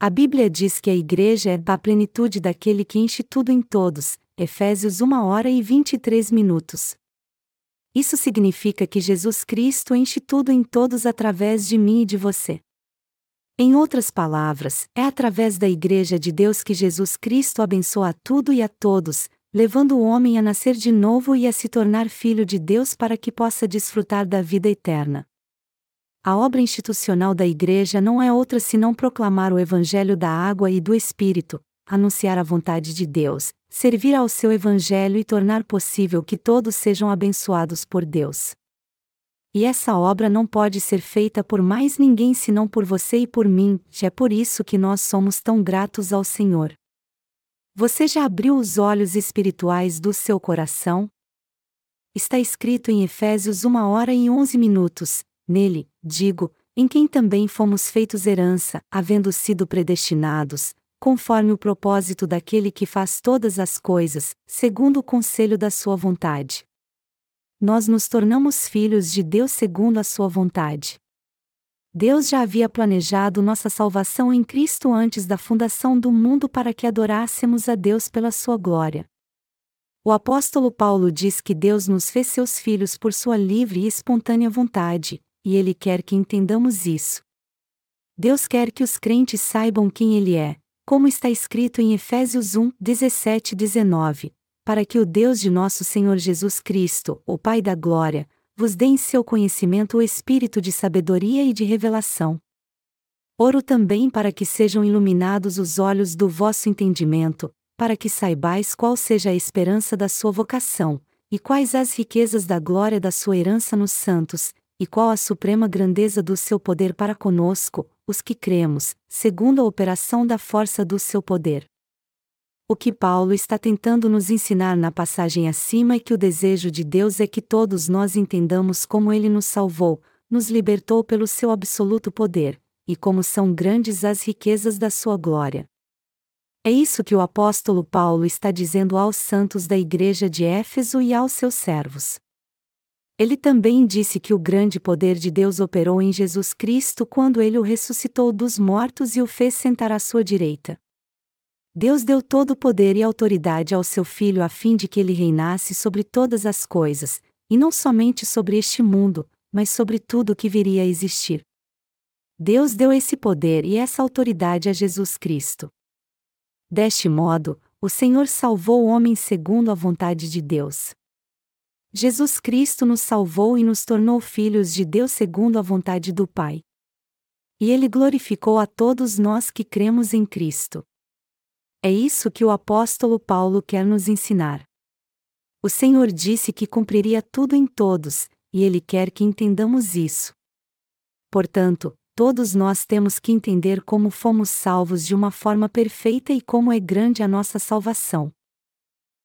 A Bíblia diz que a Igreja é a plenitude daquele que enche tudo em todos, Efésios 1 hora e 23 minutos. Isso significa que Jesus Cristo enche tudo em todos através de mim e de você. Em outras palavras, é através da Igreja de Deus que Jesus Cristo abençoa tudo e a todos, levando o homem a nascer de novo e a se tornar filho de Deus para que possa desfrutar da vida eterna. A obra institucional da Igreja não é outra senão proclamar o Evangelho da água e do Espírito, anunciar a vontade de Deus, servir ao seu Evangelho e tornar possível que todos sejam abençoados por Deus. E essa obra não pode ser feita por mais ninguém senão por você e por mim, é por isso que nós somos tão gratos ao Senhor. Você já abriu os olhos espirituais do seu coração? Está escrito em Efésios 1 hora e 11 minutos, nele, digo, em quem também fomos feitos herança, havendo sido predestinados, conforme o propósito daquele que faz todas as coisas, segundo o conselho da sua vontade. Nós nos tornamos filhos de Deus segundo a sua vontade. Deus já havia planejado nossa salvação em Cristo antes da fundação do mundo para que adorássemos a Deus pela sua glória. O apóstolo Paulo diz que Deus nos fez seus filhos por sua livre e espontânea vontade, e ele quer que entendamos isso. Deus quer que os crentes saibam quem ele é, como está escrito em Efésios 1, 17 e 19, para que o Deus de nosso Senhor Jesus Cristo, o Pai da Glória, vos dê em seu conhecimento o espírito de sabedoria e de revelação. Oro também para que sejam iluminados os olhos do vosso entendimento, para que saibais qual seja a esperança da sua vocação, e quais as riquezas da glória da sua herança nos santos, e qual a suprema grandeza do seu poder para conosco, os que cremos, segundo a operação da força do seu poder. O que Paulo está tentando nos ensinar na passagem acima é que o desejo de Deus é que todos nós entendamos como ele nos salvou, nos libertou pelo seu absoluto poder, e como são grandes as riquezas da sua glória. É isso que o apóstolo Paulo está dizendo aos santos da igreja de Éfeso e aos seus servos. Ele também disse que o grande poder de Deus operou em Jesus Cristo quando ele o ressuscitou dos mortos e o fez sentar à sua direita. Deus deu todo o poder e autoridade ao seu Filho a fim de que ele reinasse sobre todas as coisas, e não somente sobre este mundo, mas sobre tudo o que viria a existir. Deus deu esse poder e essa autoridade a Jesus Cristo. Deste modo, o Senhor salvou o homem segundo a vontade de Deus. Jesus Cristo nos salvou e nos tornou filhos de Deus segundo a vontade do Pai. E Ele glorificou a todos nós que cremos em Cristo. É isso que o apóstolo Paulo quer nos ensinar. O Senhor disse que cumpriria tudo em todos, e Ele quer que entendamos isso. Portanto, todos nós temos que entender como fomos salvos de uma forma perfeita e como é grande a nossa salvação.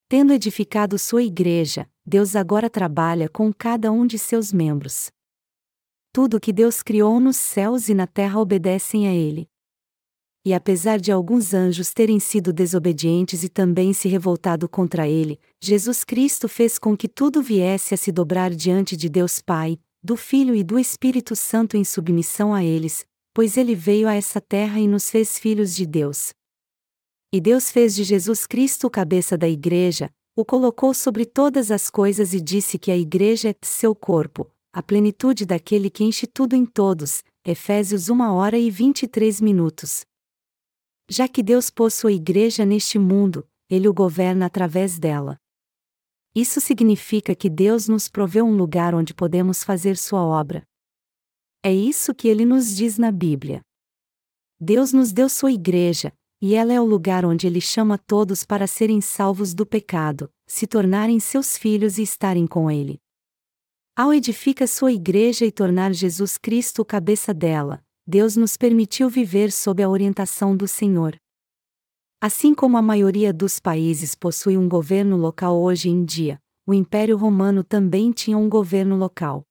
Tendo edificado sua igreja, Deus agora trabalha com cada um de seus membros. Tudo que Deus criou nos céus e na terra obedecem a Ele. E apesar de alguns anjos terem sido desobedientes e também se revoltado contra Ele, Jesus Cristo fez com que tudo viesse a se dobrar diante de Deus Pai, do Filho e do Espírito Santo em submissão a eles, pois Ele veio a essa terra e nos fez filhos de Deus. E Deus fez de Jesus Cristo o cabeça da Igreja, o colocou sobre todas as coisas e disse que a Igreja é seu corpo, a plenitude daquele que enche tudo em todos. Efésios 1 hora e 23 minutos. Já que Deus pôs sua Igreja neste mundo, Ele o governa através dela. Isso significa que Deus nos proveu um lugar onde podemos fazer sua obra. É isso que ele nos diz na Bíblia. Deus nos deu sua igreja, e ela é o lugar onde ele chama todos para serem salvos do pecado, se tornarem seus filhos e estarem com ele. Ao edificar sua igreja e tornar Jesus Cristo o cabeça dela, Deus nos permitiu viver sob a orientação do Senhor. Assim como a maioria dos países possui um governo local hoje em dia, o Império Romano também tinha um governo local.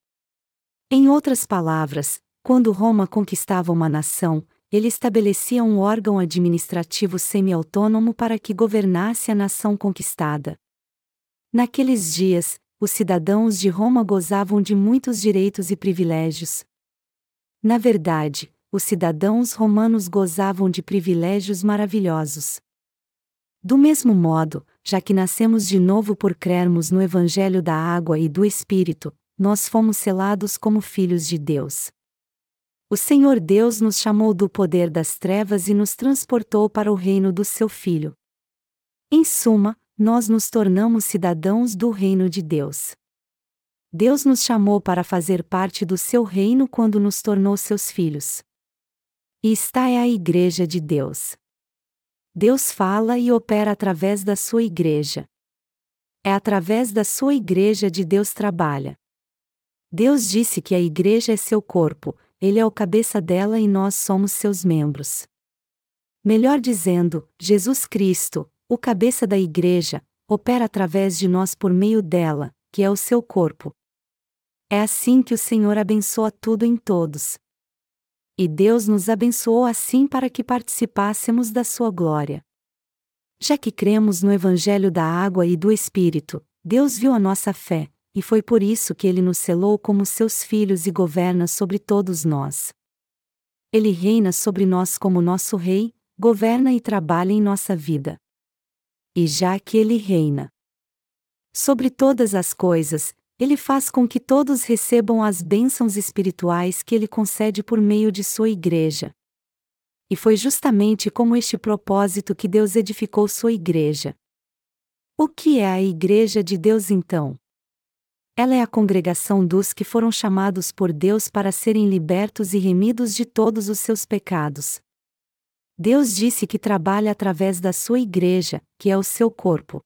Em outras palavras, quando Roma conquistava uma nação, ele estabelecia um órgão administrativo semi-autônomo para que governasse a nação conquistada. Naqueles dias, os cidadãos de Roma gozavam de muitos direitos e privilégios. Na verdade, os cidadãos romanos gozavam de privilégios maravilhosos. Do mesmo modo, já que nascemos de novo por crermos no Evangelho da Água e do Espírito, nós fomos selados como filhos de Deus. O Senhor Deus nos chamou do poder das trevas e nos transportou para o reino do seu Filho. Em suma, nós nos tornamos cidadãos do reino de Deus. Deus nos chamou para fazer parte do seu reino quando nos tornou seus filhos. E está é a Igreja de Deus. Deus fala e opera através da sua igreja. É através da sua igreja de Deus trabalha. Deus disse que a igreja é seu corpo, ele é o cabeça dela e nós somos seus membros. Melhor dizendo, Jesus Cristo, o cabeça da Igreja, opera através de nós por meio dela, que é o seu corpo. É assim que o Senhor abençoa tudo em todos. E Deus nos abençoou assim para que participássemos da sua glória. Já que cremos no Evangelho da Água e do Espírito, Deus viu a nossa fé, e foi por isso que ele nos selou como seus filhos e governa sobre todos nós. Ele reina sobre nós como nosso rei, governa e trabalha em nossa vida. E já que ele reina sobre todas as coisas, ele faz com que todos recebam as bênçãos espirituais que ele concede por meio de sua igreja. E foi justamente com este propósito que Deus edificou sua igreja. O que é a igreja de Deus então? Ela é a congregação dos que foram chamados por Deus para serem libertos e remidos de todos os seus pecados. Deus disse que trabalha através da sua igreja, que é o seu corpo.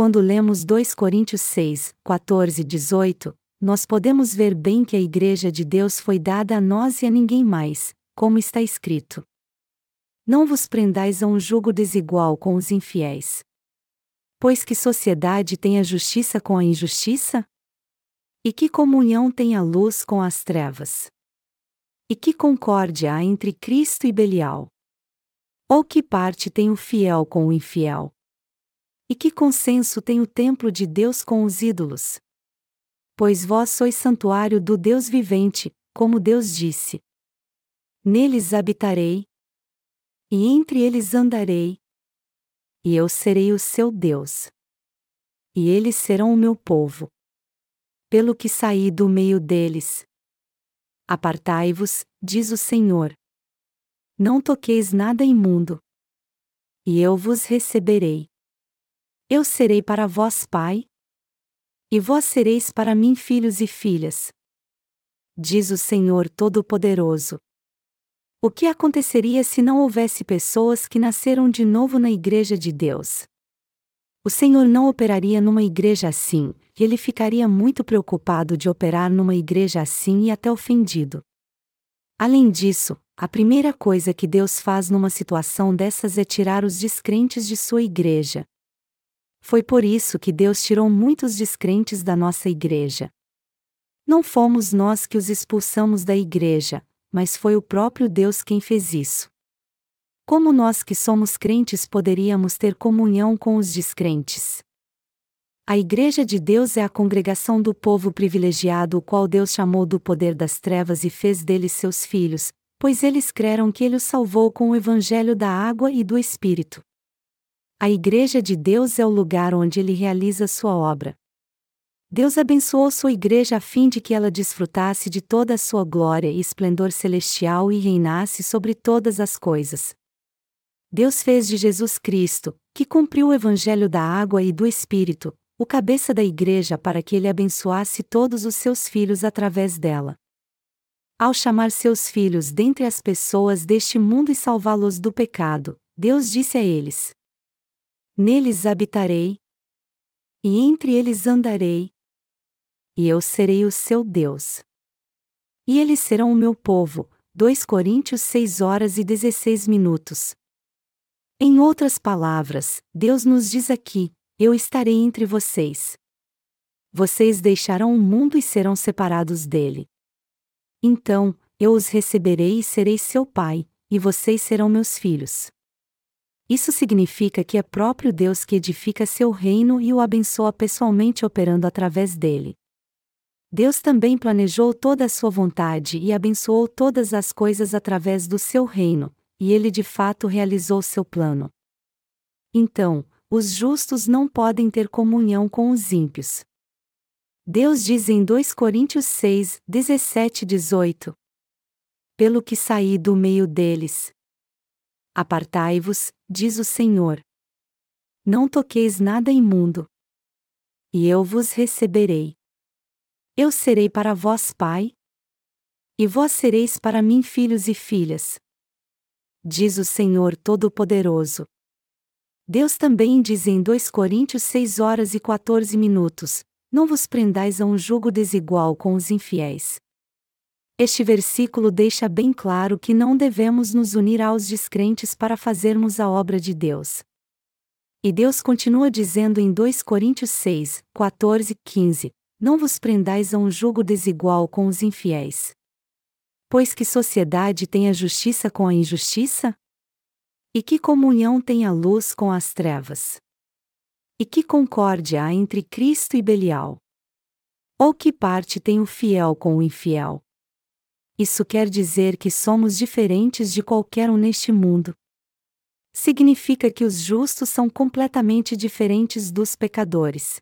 Quando lemos 2 Coríntios 6, 14 e 18, nós podemos ver bem que a igreja de Deus foi dada a nós e a ninguém mais, como está escrito. Não vos prendais a um jugo desigual com os infiéis. Pois que sociedade tem a justiça com a injustiça? E que comunhão tem a luz com as trevas? E que concórdia há entre Cristo e Belial? Ou que parte tem o fiel com o infiel? E que consenso tem o templo de Deus com os ídolos? pois vós sois santuário do Deus vivente, como Deus disse. Neles habitarei, e entre eles andarei, e eu serei o seu Deus. E eles serão o meu povo. Pelo que saí do meio deles. Apartai-vos, diz o Senhor. Não toqueis nada imundo. E eu vos receberei. Eu serei para vós pai. E vós sereis para mim filhos e filhas. Diz o Senhor Todo-Poderoso. O que aconteceria se não houvesse pessoas que nasceram de novo na Igreja de Deus? O Senhor não operaria numa igreja assim, e ele ficaria muito preocupado de operar numa igreja assim e até ofendido. Além disso, a primeira coisa que Deus faz numa situação dessas é tirar os descrentes de sua igreja. Foi por isso que Deus tirou muitos descrentes da nossa igreja. Não fomos nós que os expulsamos da igreja, mas foi o próprio Deus quem fez isso. Como nós que somos crentes poderíamos ter comunhão com os descrentes? A Igreja de Deus é a congregação do povo privilegiado, o qual Deus chamou do poder das trevas e fez deles seus filhos, pois eles creram que Ele os salvou com o Evangelho da água e do Espírito. A Igreja de Deus é o lugar onde Ele realiza sua obra. Deus abençoou sua igreja a fim de que ela desfrutasse de toda a sua glória e esplendor celestial e reinasse sobre todas as coisas. Deus fez de Jesus Cristo, que cumpriu o evangelho da água e do Espírito, o cabeça da igreja para que ele abençoasse todos os seus filhos através dela. Ao chamar seus filhos dentre as pessoas deste mundo e salvá-los do pecado, Deus disse a eles: Neles habitarei, e entre eles andarei, e eu serei o seu Deus. E eles serão o meu povo. 2 Coríntios 6 horas e 16 minutos. Em outras palavras, Deus nos diz aqui: Eu estarei entre vocês. Vocês deixarão o mundo e serão separados dele. Então, eu os receberei e serei seu pai, e vocês serão meus filhos. Isso significa que é próprio Deus que edifica seu reino e o abençoa pessoalmente operando através dele. Deus também planejou toda a sua vontade e abençoou todas as coisas através do seu reino, e ele de fato realizou seu plano. Então, os justos não podem ter comunhão com os ímpios. Deus diz em 2 Coríntios 6, 17 e 18: Pelo que saí do meio deles. Apartai-vos, diz o Senhor. Não toqueis nada imundo. E eu vos receberei. Eu serei para vós pai, e vós sereis para mim filhos e filhas. Diz o Senhor Todo-Poderoso. Deus também diz em 2 Coríntios 6 horas e 14 minutos: Não vos prendais a um jugo desigual com os infiéis. Este versículo deixa bem claro que não devemos nos unir aos descrentes para fazermos a obra de Deus. E Deus continua dizendo em 2 Coríntios 6, 14 e 15: não vos prendais a um jogo desigual com os infiéis. Pois que sociedade tem a justiça com a injustiça? E que comunhão tem a luz com as trevas? E que concórdia há entre Cristo e Belial? Ou que parte tem o fiel com o infiel? Isso quer dizer que somos diferentes de qualquer um neste mundo. Significa que os justos são completamente diferentes dos pecadores.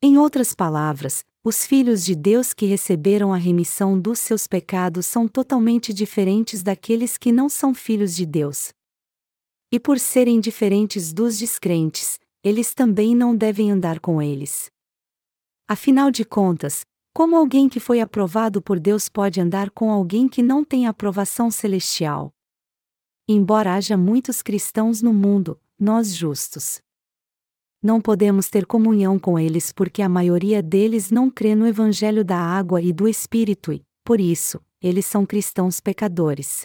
Em outras palavras, os filhos de Deus que receberam a remissão dos seus pecados são totalmente diferentes daqueles que não são filhos de Deus. E por serem diferentes dos descrentes, eles também não devem andar com eles. Afinal de contas, como alguém que foi aprovado por Deus pode andar com alguém que não tem aprovação celestial? Embora haja muitos cristãos no mundo, nós justos não podemos ter comunhão com eles porque a maioria deles não crê no Evangelho da água e do Espírito e, por isso, eles são cristãos pecadores.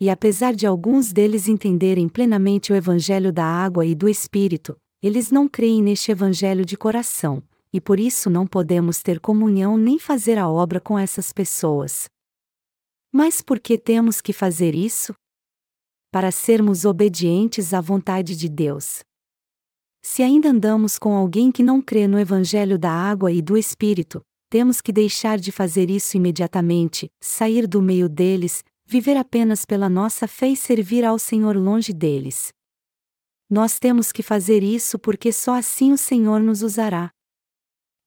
E apesar de alguns deles entenderem plenamente o Evangelho da água e do Espírito, eles não creem neste Evangelho de coração, e por isso não podemos ter comunhão nem fazer a obra com essas pessoas. Mas por que temos que fazer isso? Para sermos obedientes à vontade de Deus. Se ainda andamos com alguém que não crê no Evangelho da água e do Espírito, temos que deixar de fazer isso imediatamente, sair do meio deles, viver apenas pela nossa fé e servir ao Senhor longe deles. Nós temos que fazer isso porque só assim o Senhor nos usará.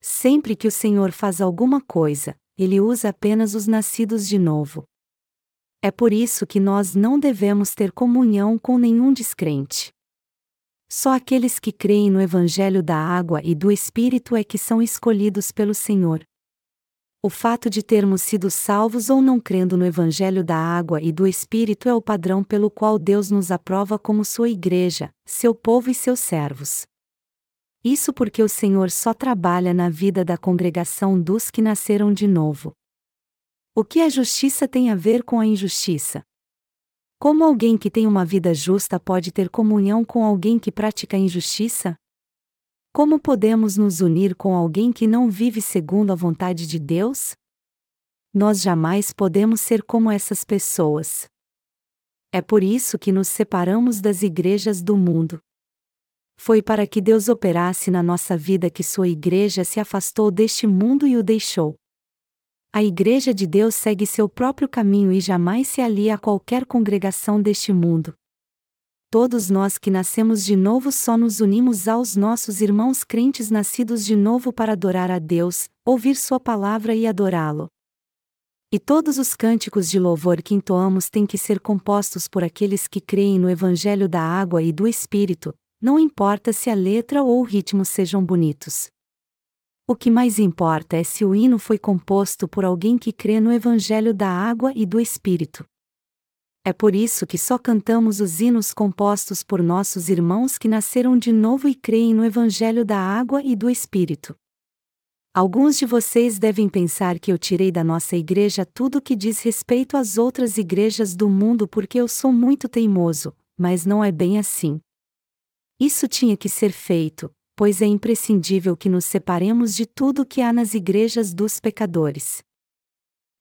Sempre que o Senhor faz alguma coisa, ele usa apenas os nascidos de novo. É por isso que nós não devemos ter comunhão com nenhum descrente. Só aqueles que creem no Evangelho da água e do Espírito é que são escolhidos pelo Senhor. O fato de termos sido salvos ou não crendo no Evangelho da água e do Espírito é o padrão pelo qual Deus nos aprova como sua igreja, seu povo e seus servos. Isso porque o Senhor só trabalha na vida da congregação dos que nasceram de novo. O que a justiça tem a ver com a injustiça? Como alguém que tem uma vida justa pode ter comunhão com alguém que pratica injustiça? Como podemos nos unir com alguém que não vive segundo a vontade de Deus? Nós jamais podemos ser como essas pessoas. É por isso que nos separamos das igrejas do mundo. Foi para que Deus operasse na nossa vida que sua igreja se afastou deste mundo e o deixou. A Igreja de Deus segue seu próprio caminho e jamais se alia a qualquer congregação deste mundo todos nós que nascemos de novo só nos unimos aos nossos irmãos crentes nascidos de novo para adorar a Deus, ouvir Sua palavra e adorá-lo. E todos os cânticos de louvor que entoamos têm que ser compostos por aqueles que creem no Evangelho da água e do Espírito, não importa se a letra ou o ritmo sejam bonitos. O que mais importa é se o hino foi composto por alguém que crê no Evangelho da água e do Espírito. É por isso que só cantamos os hinos compostos por nossos irmãos que nasceram de novo e creem no Evangelho da água e do Espírito. Alguns de vocês devem pensar que eu tirei da nossa igreja tudo que diz respeito às outras igrejas do mundo porque eu sou muito teimoso, mas não é bem assim. Isso tinha que ser feito, pois é imprescindível que nos separemos de tudo que há nas igrejas dos pecadores.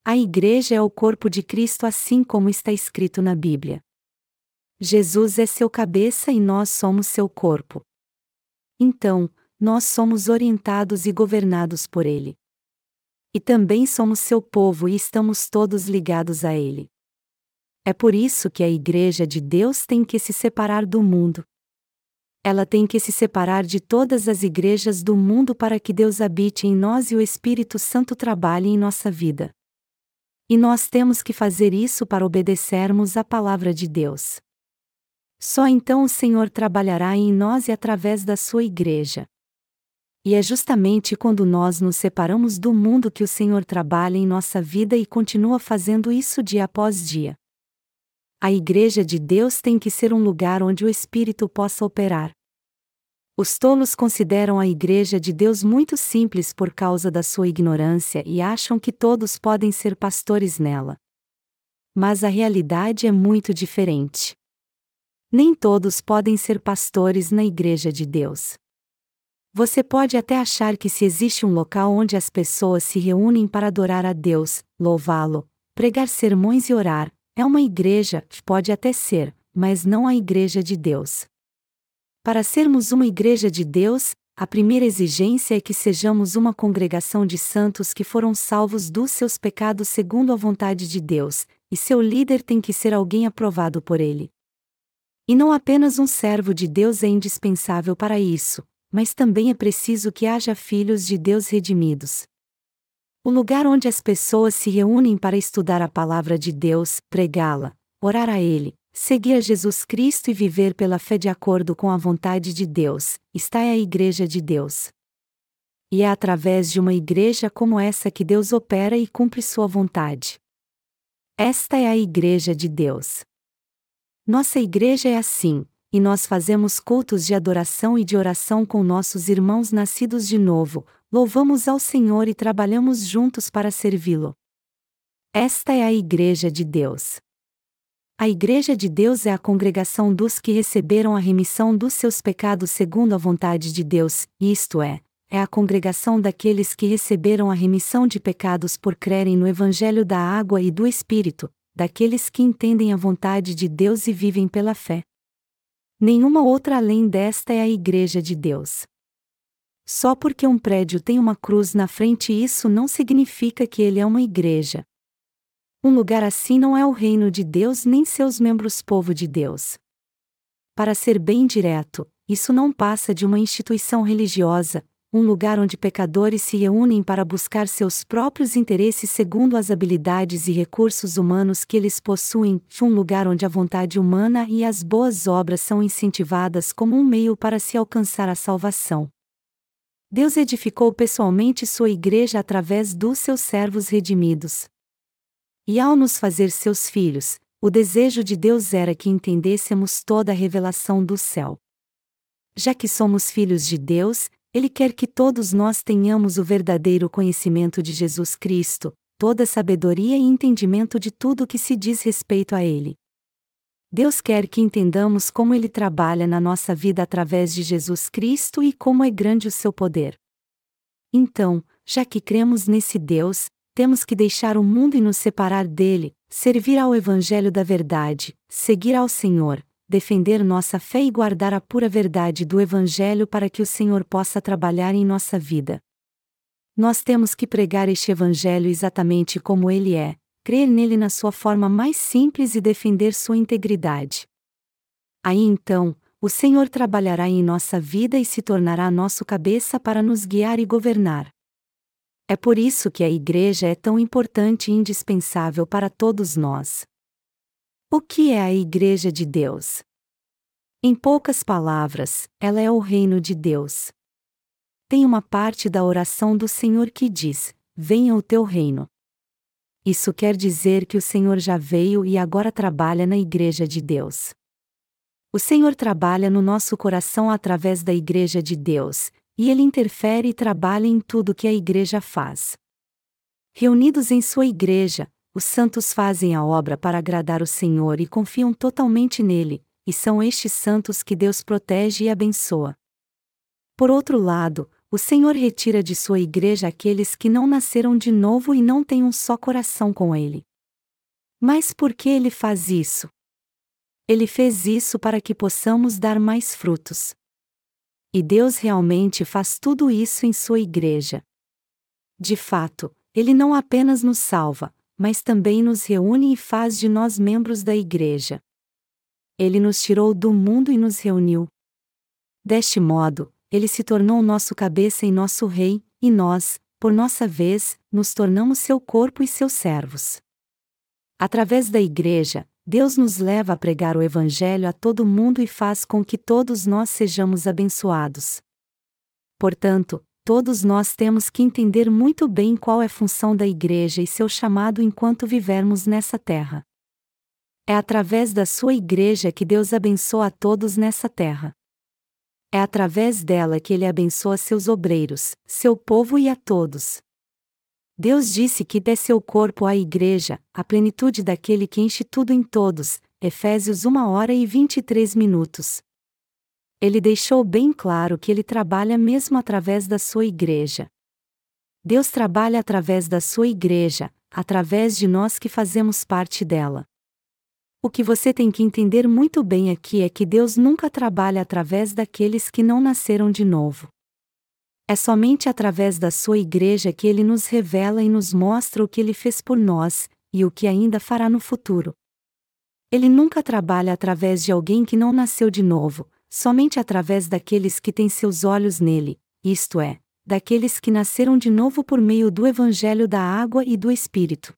A Igreja é o corpo de Cristo, assim como está escrito na Bíblia. Jesus é seu cabeça e nós somos seu corpo. Então, nós somos orientados e governados por Ele. E também somos seu povo e estamos todos ligados a Ele. É por isso que a Igreja de Deus tem que se separar do mundo. Ela tem que se separar de todas as igrejas do mundo para que Deus habite em nós e o Espírito Santo trabalhe em nossa vida. E nós temos que fazer isso para obedecermos à palavra de Deus. Só então o Senhor trabalhará em nós e através da sua igreja. E é justamente quando nós nos separamos do mundo que o Senhor trabalha em nossa vida e continua fazendo isso dia após dia. A Igreja de Deus tem que ser um lugar onde o Espírito possa operar. Os tolos consideram a Igreja de Deus muito simples por causa da sua ignorância e acham que todos podem ser pastores nela. Mas a realidade é muito diferente. Nem todos podem ser pastores na Igreja de Deus. Você pode até achar que se existe um local onde as pessoas se reúnem para adorar a Deus, louvá-lo, pregar sermões e orar, é uma igreja, pode até ser, mas não a Igreja de Deus. Para sermos uma igreja de Deus, a primeira exigência é que sejamos uma congregação de santos que foram salvos dos seus pecados segundo a vontade de Deus, e seu líder tem que ser alguém aprovado por ele. E não apenas um servo de Deus é indispensável para isso, mas também é preciso que haja filhos de Deus redimidos. O lugar onde as pessoas se reúnem para estudar a palavra de Deus, pregá-la, orar a Ele, Seguir a Jesus Cristo e viver pela fé de acordo com a vontade de Deus, está é a Igreja de Deus. E é através de uma igreja como essa que Deus opera e cumpre sua vontade. Esta é a Igreja de Deus. Nossa igreja é assim, e nós fazemos cultos de adoração e de oração com nossos irmãos nascidos de novo, louvamos ao Senhor e trabalhamos juntos para servi-lo. Esta é a Igreja de Deus. A Igreja de Deus é a congregação dos que receberam a remissão dos seus pecados segundo a vontade de Deus, isto é, é a congregação daqueles que receberam a remissão de pecados por crerem no Evangelho da água e do Espírito, daqueles que entendem a vontade de Deus e vivem pela fé. Nenhuma outra além desta é a Igreja de Deus. Só porque um prédio tem uma cruz na frente, isso não significa que ele é uma igreja. Um lugar assim não é o reino de Deus nem seus membros povo de Deus. Para ser bem direto, isso não passa de uma instituição religiosa, um lugar onde pecadores se reúnem para buscar seus próprios interesses segundo as habilidades e recursos humanos que eles possuem, um lugar onde a vontade humana e as boas obras são incentivadas como um meio para se alcançar a salvação. Deus edificou pessoalmente sua igreja através dos seus servos redimidos. E ao nos fazer seus filhos, o desejo de Deus era que entendêssemos toda a revelação do céu. Já que somos filhos de Deus, Ele quer que todos nós tenhamos o verdadeiro conhecimento de Jesus Cristo, toda a sabedoria e entendimento de tudo o que se diz respeito a Ele. Deus quer que entendamos como Ele trabalha na nossa vida através de Jesus Cristo e como é grande o seu poder. Então, já que cremos nesse Deus, temos que deixar o mundo e nos separar dele, servir ao Evangelho da Verdade, seguir ao Senhor, defender nossa fé e guardar a pura verdade do Evangelho para que o Senhor possa trabalhar em nossa vida. Nós temos que pregar este Evangelho exatamente como ele é, crer nele na sua forma mais simples e defender sua integridade. Aí então, o Senhor trabalhará em nossa vida e se tornará nosso cabeça para nos guiar e governar. É por isso que a Igreja é tão importante e indispensável para todos nós. O que é a Igreja de Deus? Em poucas palavras, ela é o reino de Deus. Tem uma parte da oração do Senhor que diz: Venha o teu reino. Isso quer dizer que o Senhor já veio e agora trabalha na Igreja de Deus. O Senhor trabalha no nosso coração através da Igreja de Deus, e ele interfere e trabalha em tudo que a Igreja faz. Reunidos em sua Igreja, os santos fazem a obra para agradar o Senhor e confiam totalmente nele, e são estes santos que Deus protege e abençoa. Por outro lado, o Senhor retira de sua igreja aqueles que não nasceram de novo e não têm um só coração com ele. Mas por que ele faz isso? Ele fez isso para que possamos dar mais frutos. E Deus realmente faz tudo isso em sua igreja. De fato, ele não apenas nos salva, mas também nos reúne e faz de nós membros da Igreja. Ele nos tirou do mundo e nos reuniu. Deste modo, ele se tornou nosso cabeça e nosso rei, e nós, por nossa vez, nos tornamos seu corpo e seus servos. Através da Igreja, Deus nos leva a pregar o Evangelho a todo mundo e faz com que todos nós sejamos abençoados. Portanto, todos nós temos que entender muito bem qual é a função da Igreja e seu chamado enquanto vivermos nessa terra. É através da sua Igreja que Deus abençoa a todos nessa terra. É através dela que Ele abençoa seus obreiros, seu povo e a todos. Deus disse que dê seu corpo à Igreja, a plenitude daquele que enche tudo em todos. Efésios 1 hora e 23 minutos ele deixou bem claro que ele trabalha mesmo através da sua igreja. Deus trabalha através da sua igreja, através de nós que fazemos parte dela. O que você tem que entender muito bem aqui é que Deus nunca trabalha através daqueles que não nasceram de novo. É somente através da sua igreja que ele nos revela e nos mostra o que ele fez por nós, e o que ainda fará no futuro. Ele nunca trabalha através de alguém que não nasceu de novo, somente através daqueles que têm seus olhos nele, isto é, daqueles que nasceram de novo por meio do Evangelho da água e do Espírito.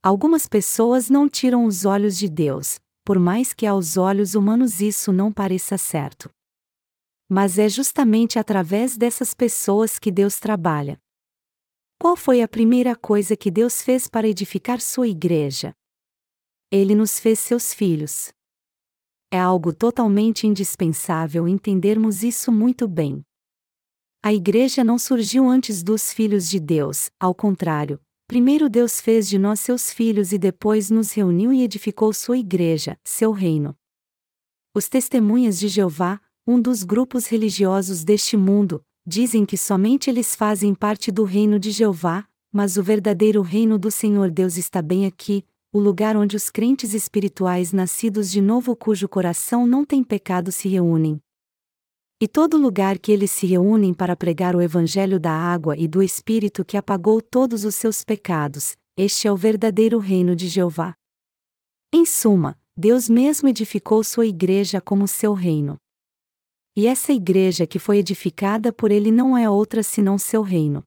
Algumas pessoas não tiram os olhos de Deus, por mais que aos olhos humanos isso não pareça certo. Mas é justamente através dessas pessoas que Deus trabalha. Qual foi a primeira coisa que Deus fez para edificar sua igreja? Ele nos fez seus filhos. É algo totalmente indispensável entendermos isso muito bem. A igreja não surgiu antes dos filhos de Deus, ao contrário, primeiro Deus fez de nós seus filhos e depois nos reuniu e edificou sua igreja, seu reino. Os testemunhas de Jeová, um dos grupos religiosos deste mundo, dizem que somente eles fazem parte do reino de Jeová, mas o verdadeiro reino do Senhor Deus está bem aqui, o lugar onde os crentes espirituais nascidos de novo cujo coração não tem pecado se reúnem. E todo lugar que eles se reúnem para pregar o Evangelho da água e do Espírito que apagou todos os seus pecados, este é o verdadeiro reino de Jeová. Em suma, Deus mesmo edificou sua igreja como seu reino. E essa igreja que foi edificada por ele não é outra senão seu reino.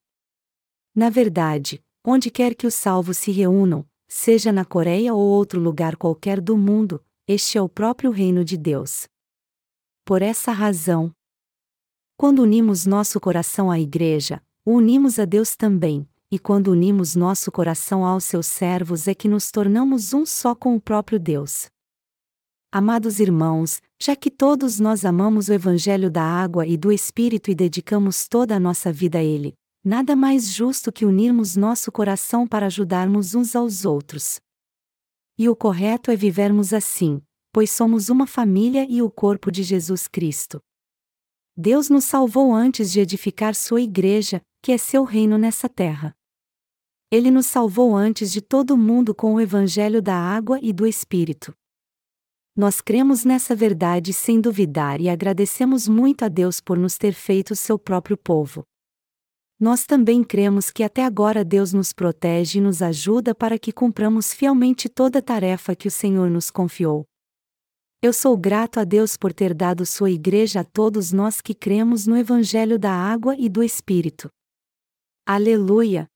Na verdade, onde quer que os salvos se reúnam, seja na Coreia ou outro lugar qualquer do mundo, este é o próprio reino de Deus. Por essa razão, quando unimos nosso coração à igreja, o unimos a Deus também, e quando unimos nosso coração aos seus servos é que nos tornamos um só com o próprio Deus. Amados irmãos, já que todos nós amamos o Evangelho da água e do Espírito e dedicamos toda a nossa vida a ele, nada mais justo que unirmos nosso coração para ajudarmos uns aos outros. E o correto é vivermos assim, pois somos uma família e o corpo de Jesus Cristo. Deus nos salvou antes de edificar sua igreja, que é seu reino nessa terra. Ele nos salvou antes de todo mundo com o Evangelho da água e do Espírito. Nós cremos nessa verdade sem duvidar e agradecemos muito a Deus por nos ter feito seu próprio povo. Nós também cremos que até agora Deus nos protege e nos ajuda para que cumpramos fielmente toda a tarefa que o Senhor nos confiou. Eu sou grato a Deus por ter dado sua igreja a todos nós que cremos no Evangelho da Água e do Espírito. Aleluia!